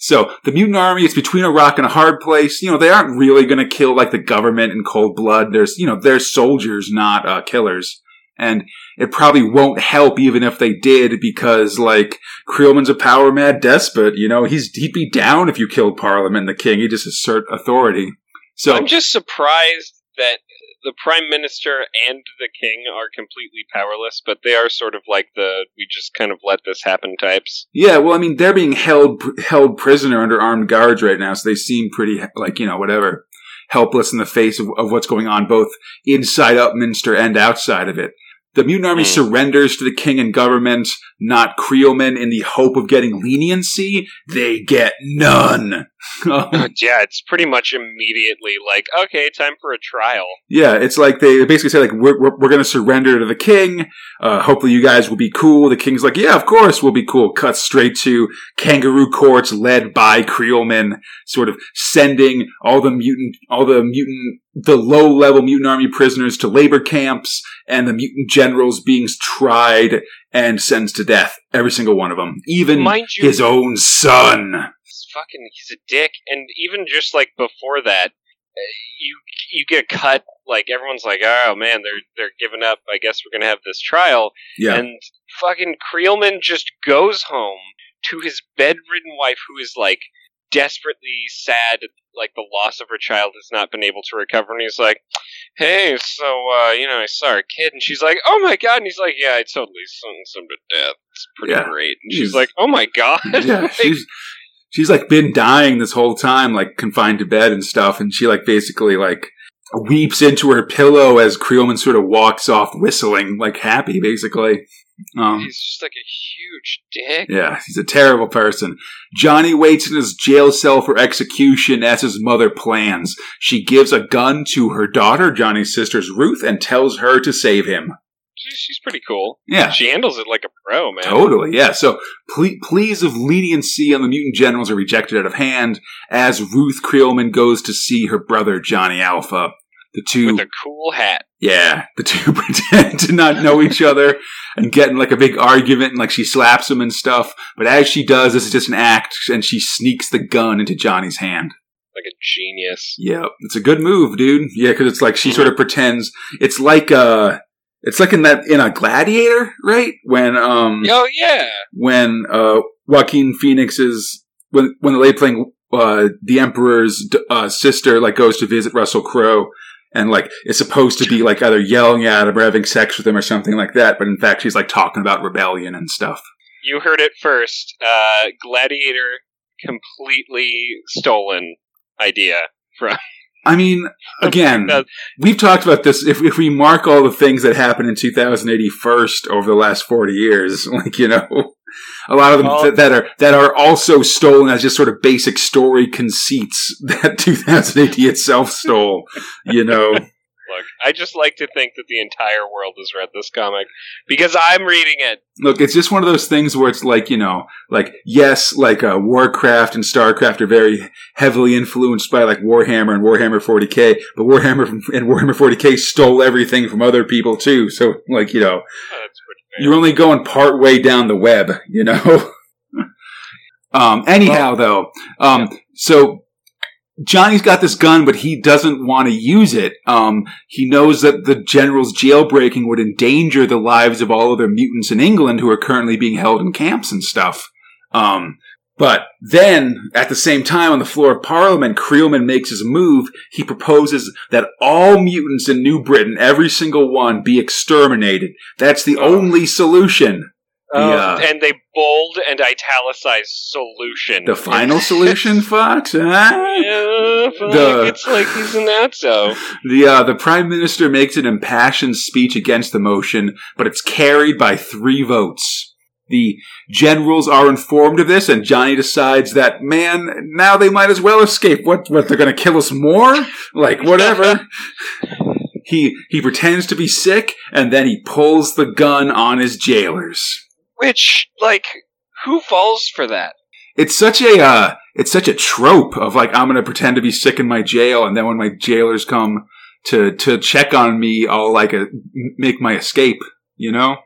So the mutant army is between a rock and a hard place. You know, they aren't really going to kill like the government in cold blood. There's, you know, they're soldiers, not uh, killers. And it probably won't help even if they did because like Creelman's a power mad despot. You know, he's, he'd be down if you killed Parliament and the king. He'd just assert authority. So I'm just surprised that the prime minister and the king are completely powerless, but they are sort of like the we just kind of let this happen types. Yeah, well, I mean, they're being held held prisoner under armed guards right now, so they seem pretty like you know whatever helpless in the face of, of what's going on both inside Upminster and outside of it. The mutant army Hmm. surrenders to the king and government, not Creelman, in the hope of getting leniency. They get none. yeah, it's pretty much immediately like, okay, time for a trial. Yeah, it's like they basically say like we're we're, we're going to surrender to the king. Uh, hopefully, you guys will be cool. The king's like, yeah, of course we'll be cool. Cuts straight to kangaroo courts led by Creelman, sort of sending all the mutant, all the mutant, the low level mutant army prisoners to labor camps, and the mutant generals being tried and sentenced to death. Every single one of them, even Mind you- his own son. He's fucking, he's a dick. And even just like before that, you you get cut. Like everyone's like, oh man, they're they're giving up. I guess we're gonna have this trial. Yeah, And fucking Creelman just goes home to his bedridden wife, who is like desperately sad, like the loss of her child has not been able to recover. And he's like, "Hey, so uh, you know, I saw our kid," and she's like, "Oh my god!" And he's like, "Yeah, I totally sentenced him to death. It's pretty Yeah. great." And He's- she's like, "Oh my god!" yeah, Like, she's she's like been dying this whole time, like confined to bed and stuff, and she like basically like weeps into her pillow as Creelman sort of walks off whistling, like happy, basically. Um, he's just like a huge dick. yeah, he's a terrible person. Johnny waits in his jail cell for execution as his mother plans. She gives a gun to her daughter, Johnny's sister's Ruth, and tells her to save him. She's, she's pretty cool. Yeah. She handles it like a pro, man. Totally, yeah. So ple- pleas of leniency on the mutant generals are rejected out of hand as Ruth Creelman goes to see her brother Johnny Alpha. The two, With a cool hat. yeah, the two pretend to not know each other and get in like a big argument and like she slaps him and stuff. But as she does, this is just an act and she sneaks the gun into Johnny's hand. Like a genius. Yeah, it's a good move, dude. Yeah, because it's like she sort of pretends it's like uh it's like in that in a gladiator, right? When um Oh, yeah. when uh, Joaquin Phoenix is when when the lady playing uh, the Emperor's uh, sister like goes to visit Russell Crowe and like is supposed to be like either yelling at him or having sex with him or something like that, but in fact she's like talking about rebellion and stuff. You heard it first. Uh, Gladiator, completely stolen idea from. I mean, again, we've talked about this. If, if we mark all the things that happened in 2000 AD first over the last 40 years, like, you know, a lot of them that, that are, that are also stolen as just sort of basic story conceits that 2000 AD itself stole, you know. Look, I just like to think that the entire world has read this comic because I'm reading it. Look, it's just one of those things where it's like, you know, like, yes, like, uh, Warcraft and StarCraft are very heavily influenced by, like, Warhammer and Warhammer 40k, but Warhammer and Warhammer 40k stole everything from other people, too. So, like, you know, Oh, that's pretty fair. you're only going part way down the web, you know? um, anyhow, though, um, so Johnny's got this gun, but he doesn't want to use it. Um, he knows that the general's jailbreaking would endanger the lives of all other mutants in England who are currently being held in camps and stuff. Um, but then, at the same time, on the floor of Parliament, Creelman makes his move. He proposes that all mutants in New Britain, every single one, be exterminated. That's the only solution. Oh, Yeah. and they bold and italicized solution. The final solution, Fox? Huh? Yeah, but The- like, it's like he's an outo. The uh, the prime minister makes an impassioned speech against the motion, but it's carried by three votes. The generals are informed of this, and Johnny decides that man, now they might as well escape. What? What? They're going to kill us more? Like whatever. he he pretends to be sick, and then he pulls the gun on his jailers. Which, like, who falls for that? It's such a uh, it's such a trope of like I'm going to pretend to be sick in my jail, and then when my jailers come to to check on me, I'll like a, make my escape. You know.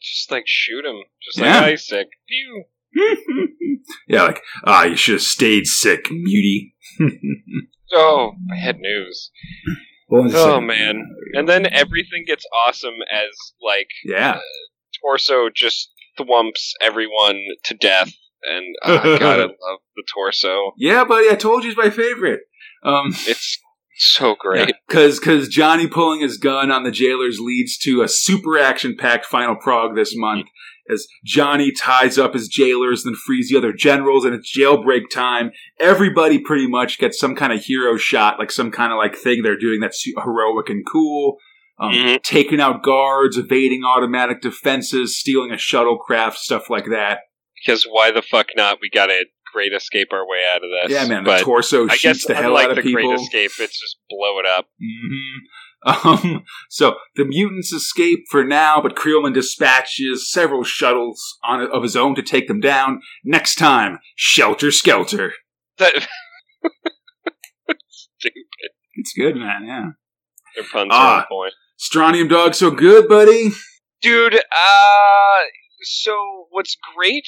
Just like shoot him. Just Yeah. like, I sick. Pew. yeah, like, ah, you should have stayed sick, mutie. Oh, I had news. Oh man. And then everything gets awesome as like Yeah. torso just thwumps everyone to death and oh, god I love the torso. Yeah, buddy, I told you it's my favorite. Um, It's so great. Because cause Johnny pulling his gun on the jailers leads to a super action packed final prog this month as Johnny ties up his jailers, then frees the other generals, and it's jailbreak time. Everybody pretty much gets some kind of hero shot, like some kind of like thing they're doing that's heroic and cool. Um, Mhm. Taking out guards, evading automatic defenses, stealing a shuttlecraft, stuff like that. Because why the fuck not? We gotta great escape our way out of this. Yeah, man, the But torso I shoots the hell out of the people. great escape, it's just blow it up. hmm Um, so the mutants escape for now, but Creelman dispatches several shuttles on of his own to take them down. Next time, Shelter Skelter. That stupid. It's good, man. Yeah. Their puns Ah. on point. Strontium dog, so good, buddy. Dude, uh so what's great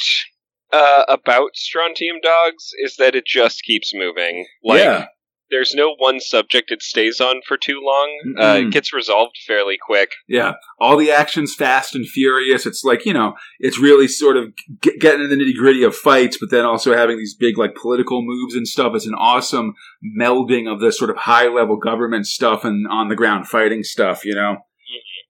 uh about Strontium Dogs is that it just keeps moving. Like yeah. There's no one subject it stays on for too long. Uh, it gets resolved fairly quick. Yeah. All the action's fast and furious. It's like, you know, it's really sort of get, getting in the nitty gritty of fights, but then also having these big, like, political moves and stuff. It's an awesome melding of the sort of high level government stuff and on the ground fighting stuff, you know?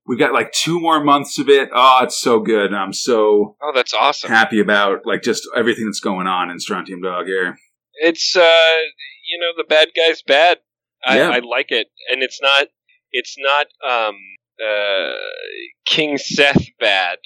We've got like two more months of it. Oh, it's so good. I'm so Oh, that's awesome. happy about like just everything that's going on in Strontium Dog here. It's uh you know the bad guy's bad. I, Yeah. I like it, and it's not it's not um uh King Seth bad.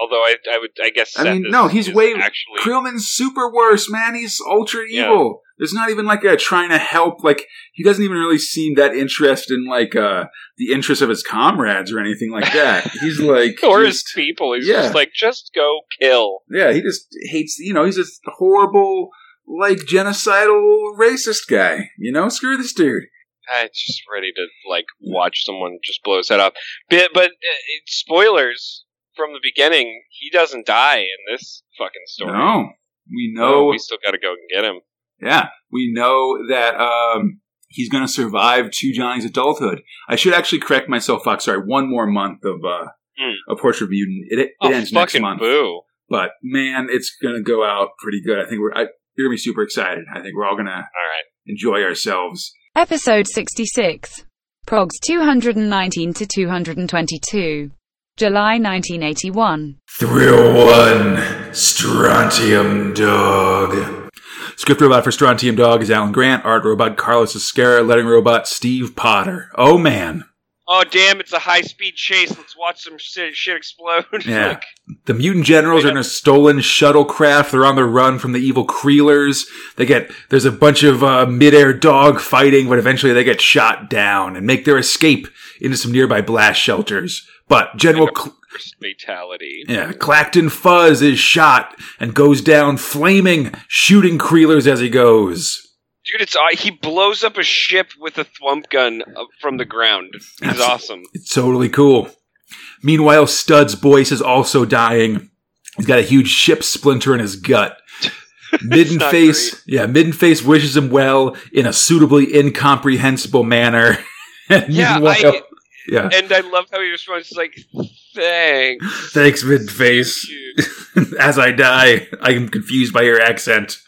Although I I would I guess I mean, is, no, he's way- actually Creelman's super worse, man. He's ultra Yeah. evil. There's not even like a trying to help. Like he doesn't even really seem that interested in like uh the interests of his comrades or anything like that. He's like or his people. He's yeah. just like just go kill. yeah, he just hates. You know, he's a horrible like genocidal racist guy. You know, screw this dude. I'm just ready to like watch someone just blow his head off. But, but uh, spoilers from the beginning, he doesn't die in this fucking story. No, we No, know. we still got to go and get him. Yeah, we know that um, he's going to survive to Johnny's adulthood. I should actually correct myself, Fox. Sorry, one more month of uh, Mm. a Portrait of Mutant. It, it oh, ends next month, boo! but man, it's going to go out pretty good. I think we're I, you're going to be super excited. I think we're all going to All right. enjoy ourselves. Episode 66. Progs 219 to 222. July 1981. Thrill one, Strontium Dog. Script robot for Strontium Dog is Alan Grant. Art robot Carlos Ezquerra. Letting robot Steve Potter. Oh man, Oh damn! It's a high speed chase. Let's watch some shit, shit explode. Yeah. Like, The mutant generals are in a stolen shuttlecraft. They're on the run from the evil Creelers. They get there's a bunch of uh, midair dog fighting, but eventually they get shot down and make their escape into some nearby blast shelters. But General Cl- fatality. yeah, Clacton Fuzz is shot and goes down flaming, shooting Creelers as he goes. Dude, it's uh, he blows up a ship with a thwump gun uh, from the ground. He's Absolutely. awesome. It's totally cool. Meanwhile, Studs Boyce is also dying. He's got a huge ship splinter in his gut. Midden Face, yeah, Midden Face wishes him well in a suitably incomprehensible manner. and Yeah, I- yeah, And I love how he responds. He's like, "Thanks." thanks, Midden Face. As I die, I am confused by your accent.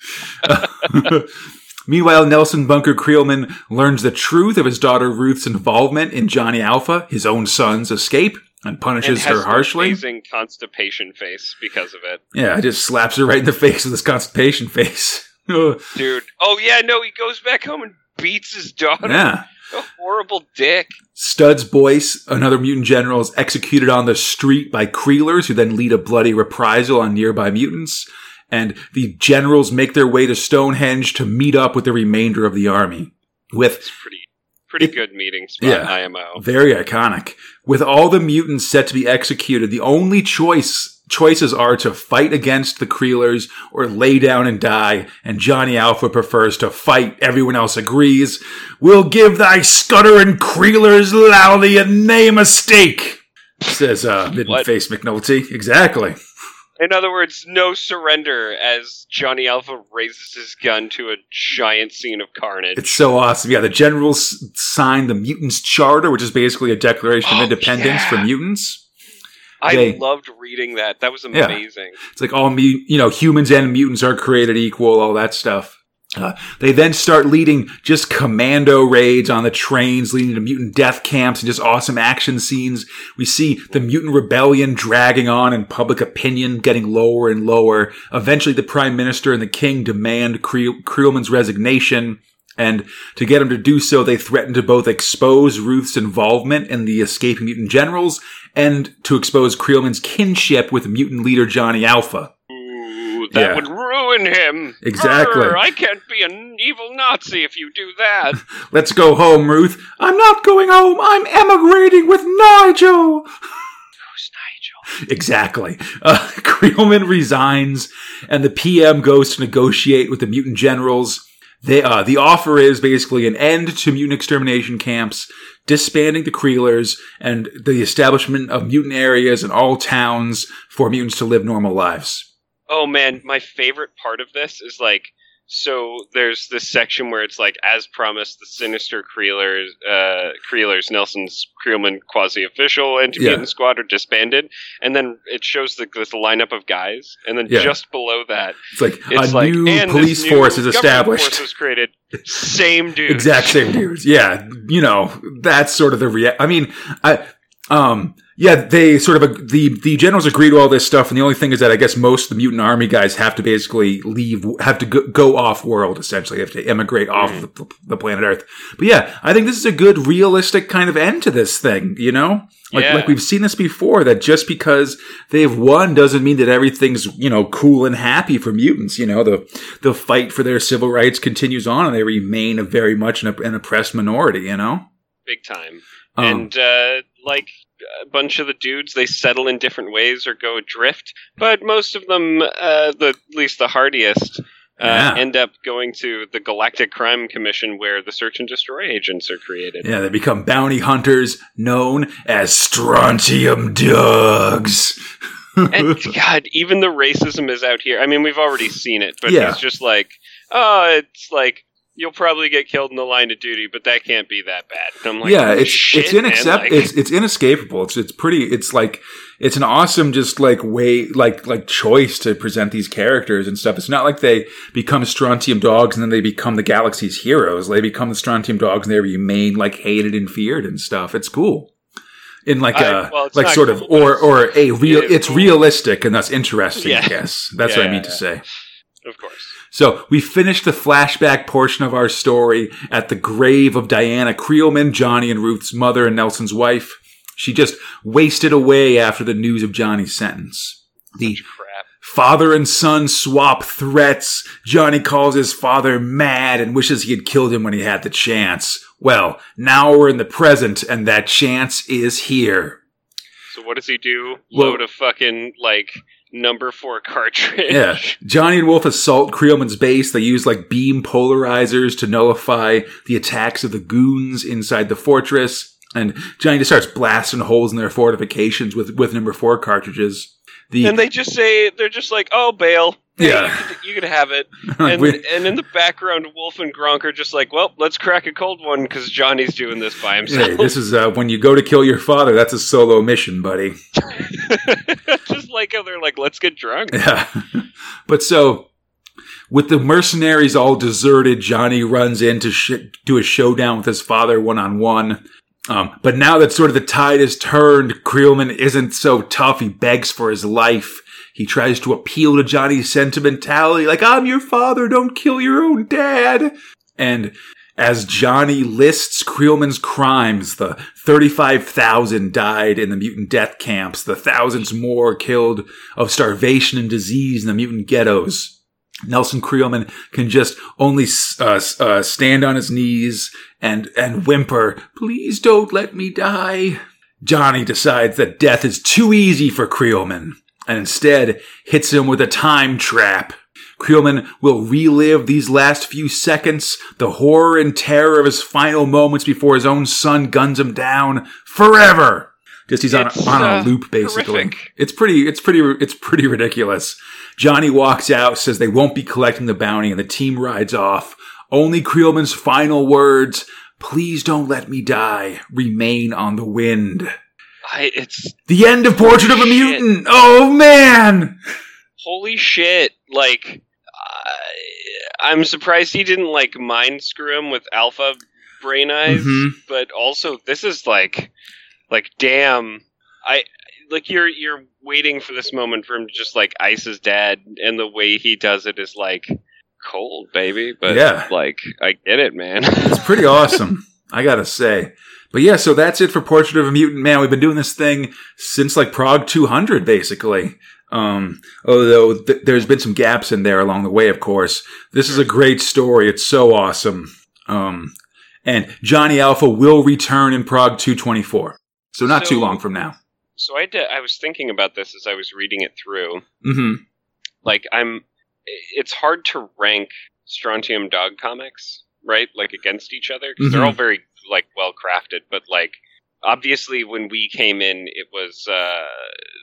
Meanwhile, Nelson Bunker Creelman learns the truth of his daughter Ruth's involvement in Johnny Alpha, his own son's escape. and And punishes has her harshly. amazing constipation face because of it. Yeah, he just slaps her right in the face with his constipation face. Dude. Oh yeah, no, he goes back home and beats his daughter. yeah. A horrible dick. Studs Boyce, another mutant general, is executed on the street by Creelers, who then lead a bloody reprisal on nearby mutants. And the generals make their way to Stonehenge to meet up with the remainder of the army. With It's pretty pretty It- good meeting spot Yeah. IMO. very iconic. With all the mutants set to be executed, the only choice choices are to fight against the Creelers or lay down and die, and Johnny Alpha prefers to fight. Everyone else agrees. We'll give thy scuttering Creelers loudly a name a stake, says uh, Midden Face McNulty. Exactly. In other words, no surrender as Johnny Alpha raises his gun to a giant scene of carnage. It's so awesome. Yeah, the generals signed the Mutants Charter, which is basically a declaration Oh, of independence yeah. for mutants. I they- loved reading that. That was Yeah. amazing. It's like all mu- you know, humans and mutants are created equal, all that stuff. Uh, they then start leading just commando raids on the trains, leading to mutant death camps and just awesome action scenes. We see the mutant rebellion dragging on and public opinion getting lower and lower. Eventually, the prime minister and the king demand Creel- Creelman's resignation. And to get him to do so, they threaten to both expose Ruth's involvement in the escaping mutant generals and to expose Creelman's kinship with mutant leader Johnny Alpha. That Yeah. would ruin him. Exactly. Brr, I can't be an evil Nazi if you do that. Let's go home, Ruth. I'm not going home. I'm emigrating with Nigel. Who's Nigel? Exactly. Uh, Creelman resigns, and the PM goes to negotiate with the mutant generals. They, uh, the offer is basically an end to mutant extermination camps, disbanding the Creelers, and the establishment of mutant areas in all towns for mutants to live normal lives. Oh man, my favorite part of this is like so there's this section where it's like as promised the sinister Creelers uh Creelers Nelson's Creelman quasi official anti mutant Yeah. squad are disbanded and then it shows the, this lineup of guys and then Yeah. just below that It's like it's a like new police new force is established. force was created same dude exact same dudes. Yeah, you know that's sort of the rea- I mean, I um yeah they sort of the the generals agree to all this stuff, and the only thing is that I guess most of the mutant army guys have to basically leave, have to go, go off world essentially, have to emigrate off Mm. the, the planet Earth. But yeah, I think this is a good realistic kind of end to this thing. You know. Like, Yeah. like we've seen this before, that just because they've won doesn't mean that everything's, you know, cool and happy for mutants. You know, the, the fight for their civil rights continues on and they remain a very much an, an oppressed minority, you know? big time Um, and uh, like a bunch of the dudes they settle in different ways or go adrift but most of them uh, the at least the hardiest uh, Yeah. end up going to the galactic crime commission where the search and destroy agents are created yeah, they become bounty hunters known as strontium dogs. and god even the racism is out here i mean we've already seen it but Yeah. he's just like oh it's like you'll probably get killed in the line of duty but that can't be that bad and i'm like yeah, it's shit, it's inaccept like- it's it's inescapable. It's it's pretty. It's like it's an awesome just like way like like choice to present these characters and stuff. It's not like they become strontium dogs and then they become the galaxy's heroes. They become the strontium dogs and they remain like hated and feared and stuff. It's cool. In like I- a well, like sort of cool, but or or a real it is it's realistic and that's interesting. I Yeah. guess that's what I Yeah, mean to yeah. say. Of course So we finished the flashback portion of our story at the grave of Diana Creelman, Johnny and Ruth's mother and Nelson's wife. She just wasted away after the news of Johnny's sentence. The father and son swap threats. Johnny calls his father mad and wishes he had killed him when he had the chance. Well, now we're in the present and that chance is here. So what does he do? Well- Load a fucking like number four cartridge. Yeah. Johnny and Wolf assault Creelman's base. They use like beam polarizers to nullify the attacks of the goons inside the fortress. And Johnny just starts blasting holes in their fortifications with, with number four cartridges. The, And they just say they're just like, "Oh, bail. Yeah. you, could, you could have it." And, we- and in the background, Wolf and Gronk are just like, "Well, let's crack a cold one because Johnny's doing this by himself." hey, this is uh, when you go to kill your father. That's a solo mission, buddy. just like how they're like, "Let's get drunk." Yeah. but so, with the mercenaries all deserted, Johnny runs in to sh- do a showdown with his father one on one. Um, but now that sort of the tide has turned, Creelman isn't so tough. He begs for his life. He tries to appeal to Johnny's sentimentality, like, I'm your father, don't kill your own dad. And as Johnny lists Creelman's crimes, the 35,000 died in the mutant death camps, the thousands more killed of starvation and disease in the mutant ghettos. Nelson Creelman can just only uh, uh, stand on his knees and and whimper, "Please don't let me die." Johnny decides that death is too easy for Creelman and instead hits him with a time trap. Creelman will relive these last few seconds, the horror and terror of his final moments before his own son guns him down forever. Just he's on, It's, on a uh, loop basically. horrific. It's pretty it's pretty it's pretty ridiculous. Johnny walks out, says they won't be collecting the bounty, and the team rides off. Only Creelman's final words, please don't let me die, remain on the wind. I, it's The end of Portrait of a. Mutant! Oh man! holy shit. Like, I, I'm surprised he didn't like mind screw him with alpha brain eyes. Mhm. But also, this is like, like, damn. I like you're you're waiting for this moment for him to just like ice his dad, and the way he does it is like cold, baby. But Yeah. like, I get it, man. It's pretty awesome, I gotta say. But yeah, so that's it for Portrait of a Mutant Man. We've been doing this thing since like Prog 200, basically. Um, although th- there's been some gaps in there along the way, of course. This is a great story. It's so awesome. Um, and Johnny Alpha will return in Prog 224. So not too long from now. so I did, I was thinking about this as I was reading it through. hmm like I'm it's hard to rank Strontium Dog comics, right? Like against each other because they're Mhm. all very like well crafted, but like obviously when we came in it was uh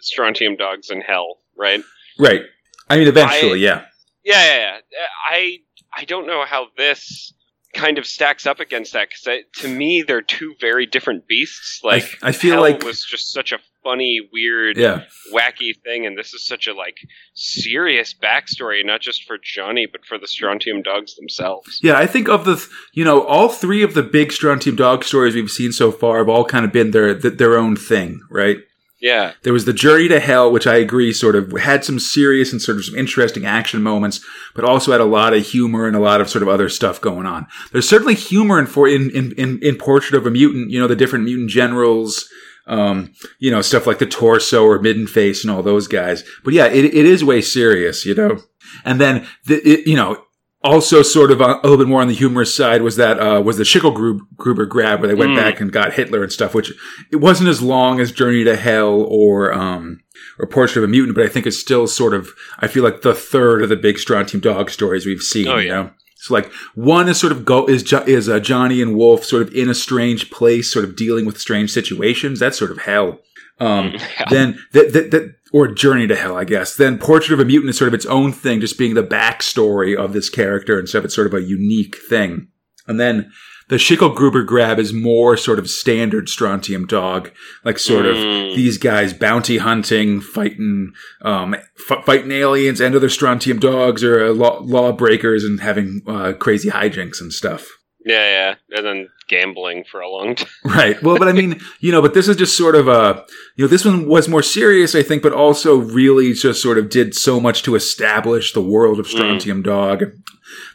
Strontium Dogs in Hell, right? Right. I mean, eventually, yeah. Yeah, yeah, yeah. I I don't know how this kind of stacks up against that because to me they're two very different beasts. Like I feel Hell like- was just such a funny, weird, Yeah. wacky thing, and this is such a like serious backstory, not just for Johnny, but for the Strontium dogs themselves. Yeah, I think of the, th- you know, all three of the big Strontium Dog stories we've seen so far have all kind of been their th- their own thing, right? Yeah, There was the Journey to Hell, which I agree sort of had some serious and sort of some interesting action moments, but also had a lot of humor and a lot of sort of other stuff going on. There's certainly humor in for in in in, Portrait of a Mutant, you know, the different mutant generals. Um, you know, stuff like the torso or midden face and all those guys. But yeah, it, it is way serious, you know? And then, the, it, you know, also sort of a, a little bit more on the humorous side was that, uh, was the Schickel Schicklgruber grab where they went Mm. back and got Hitler and stuff, which it wasn't as long as Journey to Hell or, um, or Portrait of a Mutant, but I think it's still sort of, I feel like the third of the big Strontium Dog stories we've seen, Oh, you yeah. know? So like one is sort of go is is uh, Johnny and Wolf sort of in a strange place, sort of dealing with strange situations. That's sort of hell. Um, Yeah. Then that that that or Journey to Hell, I guess. Then Portrait of a Mutant is sort of its own thing, just being the backstory of this character and stuff. It's sort of a unique thing. And then the Schicklgruber grab is more sort of standard Strontium Dog, like sort of Mm. these guys bounty hunting, fighting, um, f- fighting aliens and other Strontium Dogs or uh, law- lawbreakers and having uh, crazy hijinks and stuff. Yeah, yeah, and then gambling for a long time. Right. Well, but I mean, you know, but this is just sort of a, you know, this one was more serious, I think, but also really just sort of did so much to establish the world of mm. Strontium Dog,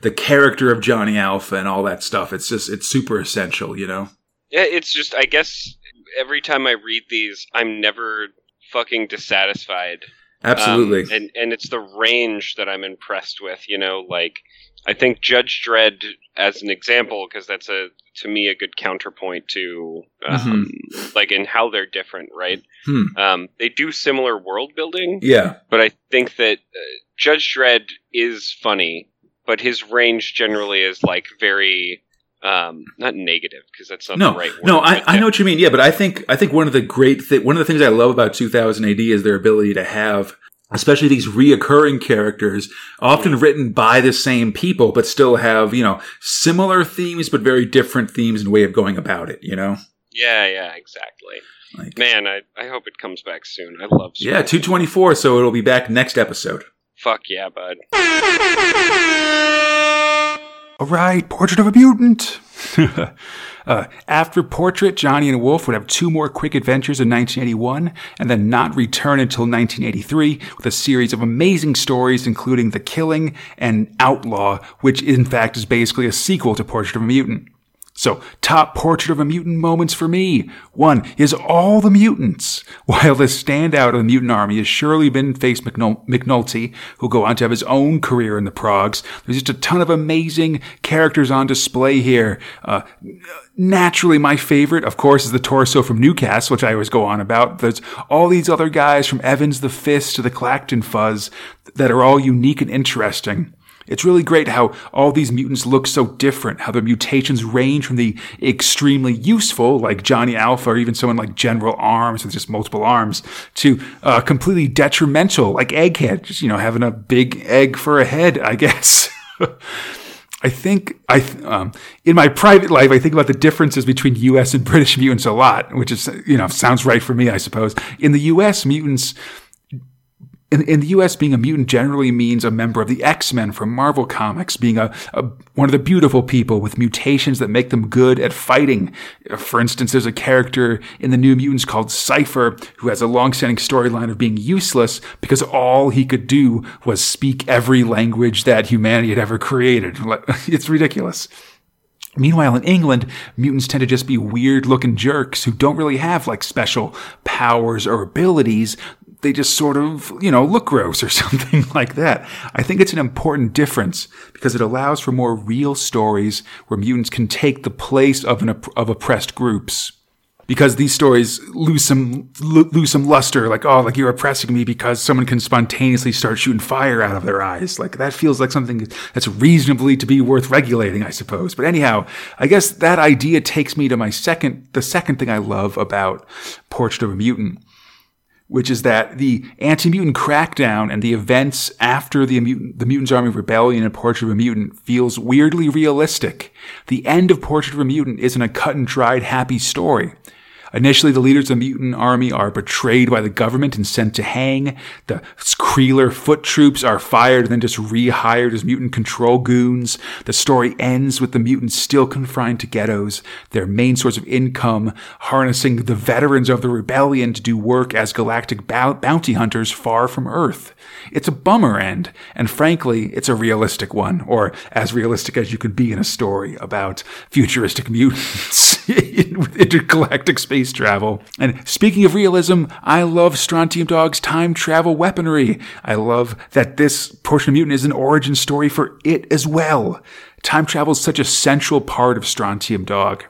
the character of Johnny Alpha, and all that stuff. It's just, it's super essential, you know? Yeah, it's just I guess every time I read these, I'm never fucking dissatisfied. Absolutely. Um, and and it's the range that I'm impressed with. You know, like I think Judge Dredd as an example because that's a to me a good counterpoint to um, like in how they're different, right? Hmm. Um, they do similar world building, yeah. but I think that uh, Judge Dredd is funny, but his range generally is like very um, not negative because that's not No, the right word. no, I, I know what you mean. Yeah, but I think I think one of the great thi- one of the things I love about 2000 AD is their ability to have, especially these reoccurring characters, often written by the same people, but still have you know similar themes, but very different themes and way of going about it. You know, Yeah, yeah, exactly. like Man, I, I hope it comes back soon. I love yeah, 224. So it'll be back next episode. Fuck yeah, bud. All right, Portrait of a Mutant. uh, after Portrait, Johnny and Wolf would have two more quick adventures in 1981 and then not return until 1983 with a series of amazing stories, including The Killing and Outlaw, which in fact is basically a sequel to Portrait of a Mutant. So, top portrait of a mutant moments for me. One is all the mutants. While the standout of the mutant army has surely been Face McNulty, who'll go on to have his own career in the progs, there's just a ton of amazing characters on display here. Uh, naturally, my favorite, of course, is the torso from Newcastle, which I always go on about. There's all these other guys from Evans the Fist to the Clacton Fuzz that are all unique and interesting. It's really great how all these mutants look so different, how their mutations range from the extremely useful, like Johnny Alpha, or even someone like General Arms with just multiple arms, to uh, completely detrimental, like Egghead, just, you know, having a big egg for a head, I guess. I think I um, in my private life I think about the differences between U.S. and British mutants a lot, which is you know sounds right for me, I suppose. In the U.S., mutants in, in the US, being a mutant generally means a member of the X-Men from Marvel Comics, being a, a, one of the beautiful people with mutations that make them good at fighting. For instance, there's a character in the New Mutants called Cypher who has a long-standing storyline of being useless because all he could do was speak every language that humanity had ever created. It's ridiculous. Meanwhile, in England, mutants tend to just be weird looking jerks who don't really have like special powers or abilities they just sort of, you know, look gross or something like that. I think it's an important difference because it allows for more real stories where mutants can take the place of an of oppressed groups. Because these stories lose some lose some luster, like oh, like you're oppressing me because someone can spontaneously start shooting fire out of their eyes. Like that feels like something that's reasonably to be worth regulating, I suppose. But anyhow, I guess that idea takes me to my second, the second thing I love about Portrait of a Mutant which is that the anti-mutant crackdown and the events after the, mutant, the Mutants Army Rebellion and Portrait of a Mutant feels weirdly realistic. The end of Portrait of a Mutant isn't a cut and dried happy story. Initially, the leaders of the mutant army are betrayed by the government and sent to hang. The Kreeler foot troops are fired and then just rehired as mutant control goons. The story ends with the mutants still confined to ghettos, their main source of income harnessing the veterans of the rebellion to do work as galactic bounty hunters far from Earth. It's a bummer end, and frankly, it's a realistic one, or as realistic as you could be in a story about futuristic mutants with intergalactic space travel. And speaking of realism, I love Strontium Dog's time travel weaponry. I love that this portion of Mutant is an origin story for it as well. Time travel is such a central part of Strontium Dog.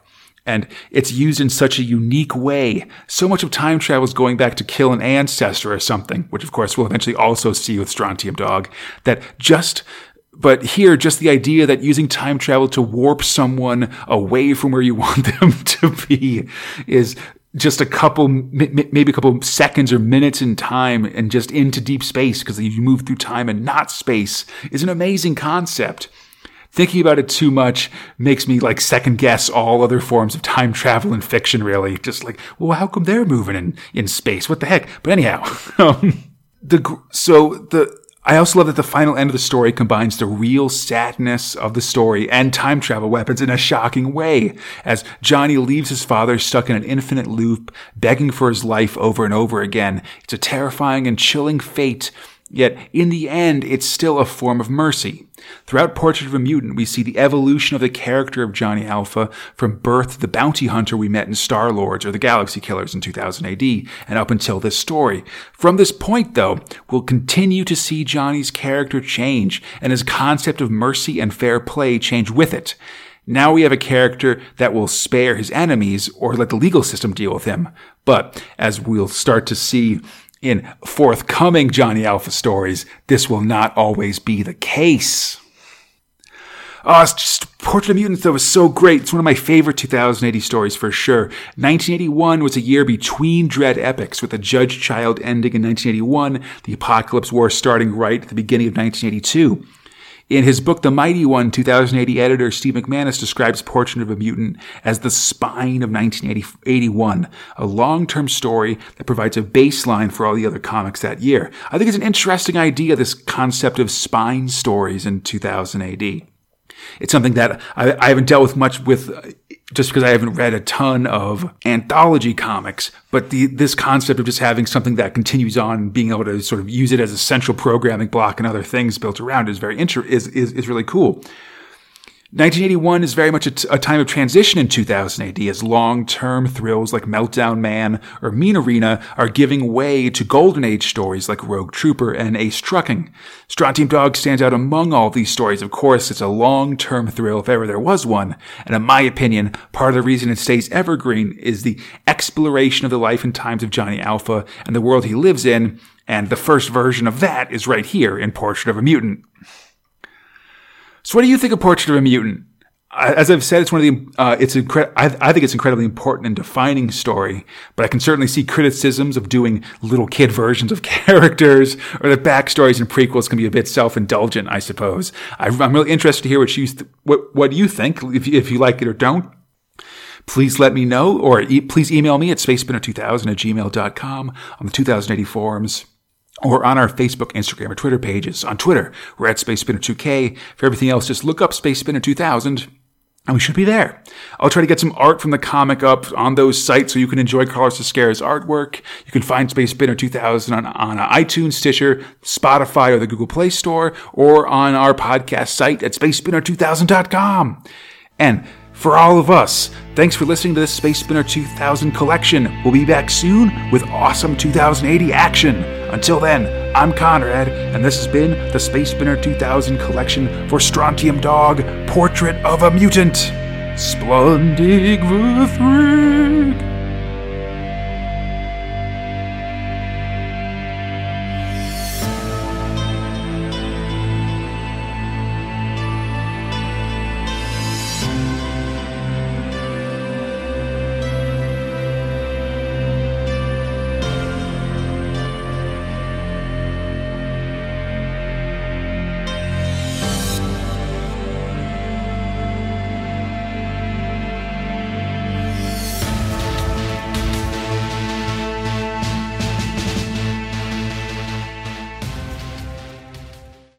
And it's used in such a unique way. So much of time travel is going back to kill an ancestor or something, which of course we'll eventually also see with Strontium Dog, that just but here, just the idea that using time travel to warp someone away from where you want them to be is just a couple, maybe a couple seconds or minutes in time and just into deep space because you move through time and not space is an amazing concept thinking about it too much makes me like second guess all other forms of time travel and fiction, really. Just like, well, how come they're moving in, in space? What the heck? But anyhow, um, the, so the, I also love that the final end of the story combines the real sadness of the story and time travel weapons in a shocking way. As Johnny leaves his father stuck in an infinite loop, begging for his life over and over again. It's a terrifying and chilling fate Yet, in the end, it's still a form of mercy. Throughout Portrait of a Mutant, we see the evolution of the character of Johnny Alpha from birth to the bounty hunter we met in Star Lords or the Galaxy Killers in 2000 AD, and up until this story. From this point, though, we'll continue to see Johnny's character change, and his concept of mercy and fair play change with it. Now we have a character that will spare his enemies or let the legal system deal with him. But as we'll start to see in forthcoming Johnny Alpha stories, this will not always be the case. Oh, it's just Portrait of Mutants, though, was so great. It's one of my favorite 2000 AD stories for sure. 1981 was a year between dread epics, with the Judge Child ending in 1981, the Apocalypse War starting right at the beginning of 1982. In his book, The Mighty One, 2000 AD editor Steve MacManus describes Portrait of a Mutant as the spine of 1981, a long-term story that provides a baseline for all the other comics that year. I think it's an interesting idea, this concept of spine stories in 2000 AD. It's something that I, I haven't dealt with much with just because I haven't read a ton of anthology comics, but the, this concept of just having something that continues on being able to sort of use it as a central programming block and other things built around is very inter- is, is, is really cool. 1981 is very much a, t- a time of transition in 2000 AD as long-term thrills like Meltdown Man or Mean Arena are giving way to golden age stories like Rogue Trooper and Ace Trucking. Strontium Dog stands out among all these stories. Of course, it's a long-term thrill if ever there was one. And in my opinion, part of the reason it stays evergreen is the exploration of the life and times of Johnny Alpha and the world he lives in. And the first version of that is right here in Portrait of a Mutant. So, what do you think of Portrait of a Mutant? As I've said, it's one of the uh, it's incre- I, I, think it's incredibly important and defining story. But I can certainly see criticisms of doing little kid versions of characters, or that backstories and prequels can be a bit self indulgent. I suppose. I, am really interested to hear what you th- what what you think, if you, if you like it or don't. Please let me know, or e- please email me at spacespinner2000 at gmail.com on the 2000 AD forums or on our Facebook, Instagram, or Twitter pages. On Twitter, we're at Space Spinner 2K. For everything else, just look up Space Spinner 2000 and we should be there. I'll try to get some art from the comic up on those sites so you can enjoy Carlos Ezquerra's artwork. You can find Space Spinner 2000 on, on iTunes, Stitcher, Spotify, or the Google Play Store, or on our podcast site at spacespinner2000.com. And for all of us, thanks for listening to this Space Spinner 2000 collection. We'll be back soon with awesome 2000 AD action. Until then, I'm Conrad, and this has been the Space Spinner 2000 collection for Strontium Dog Portrait of a Mutant. Splundig Verthrig.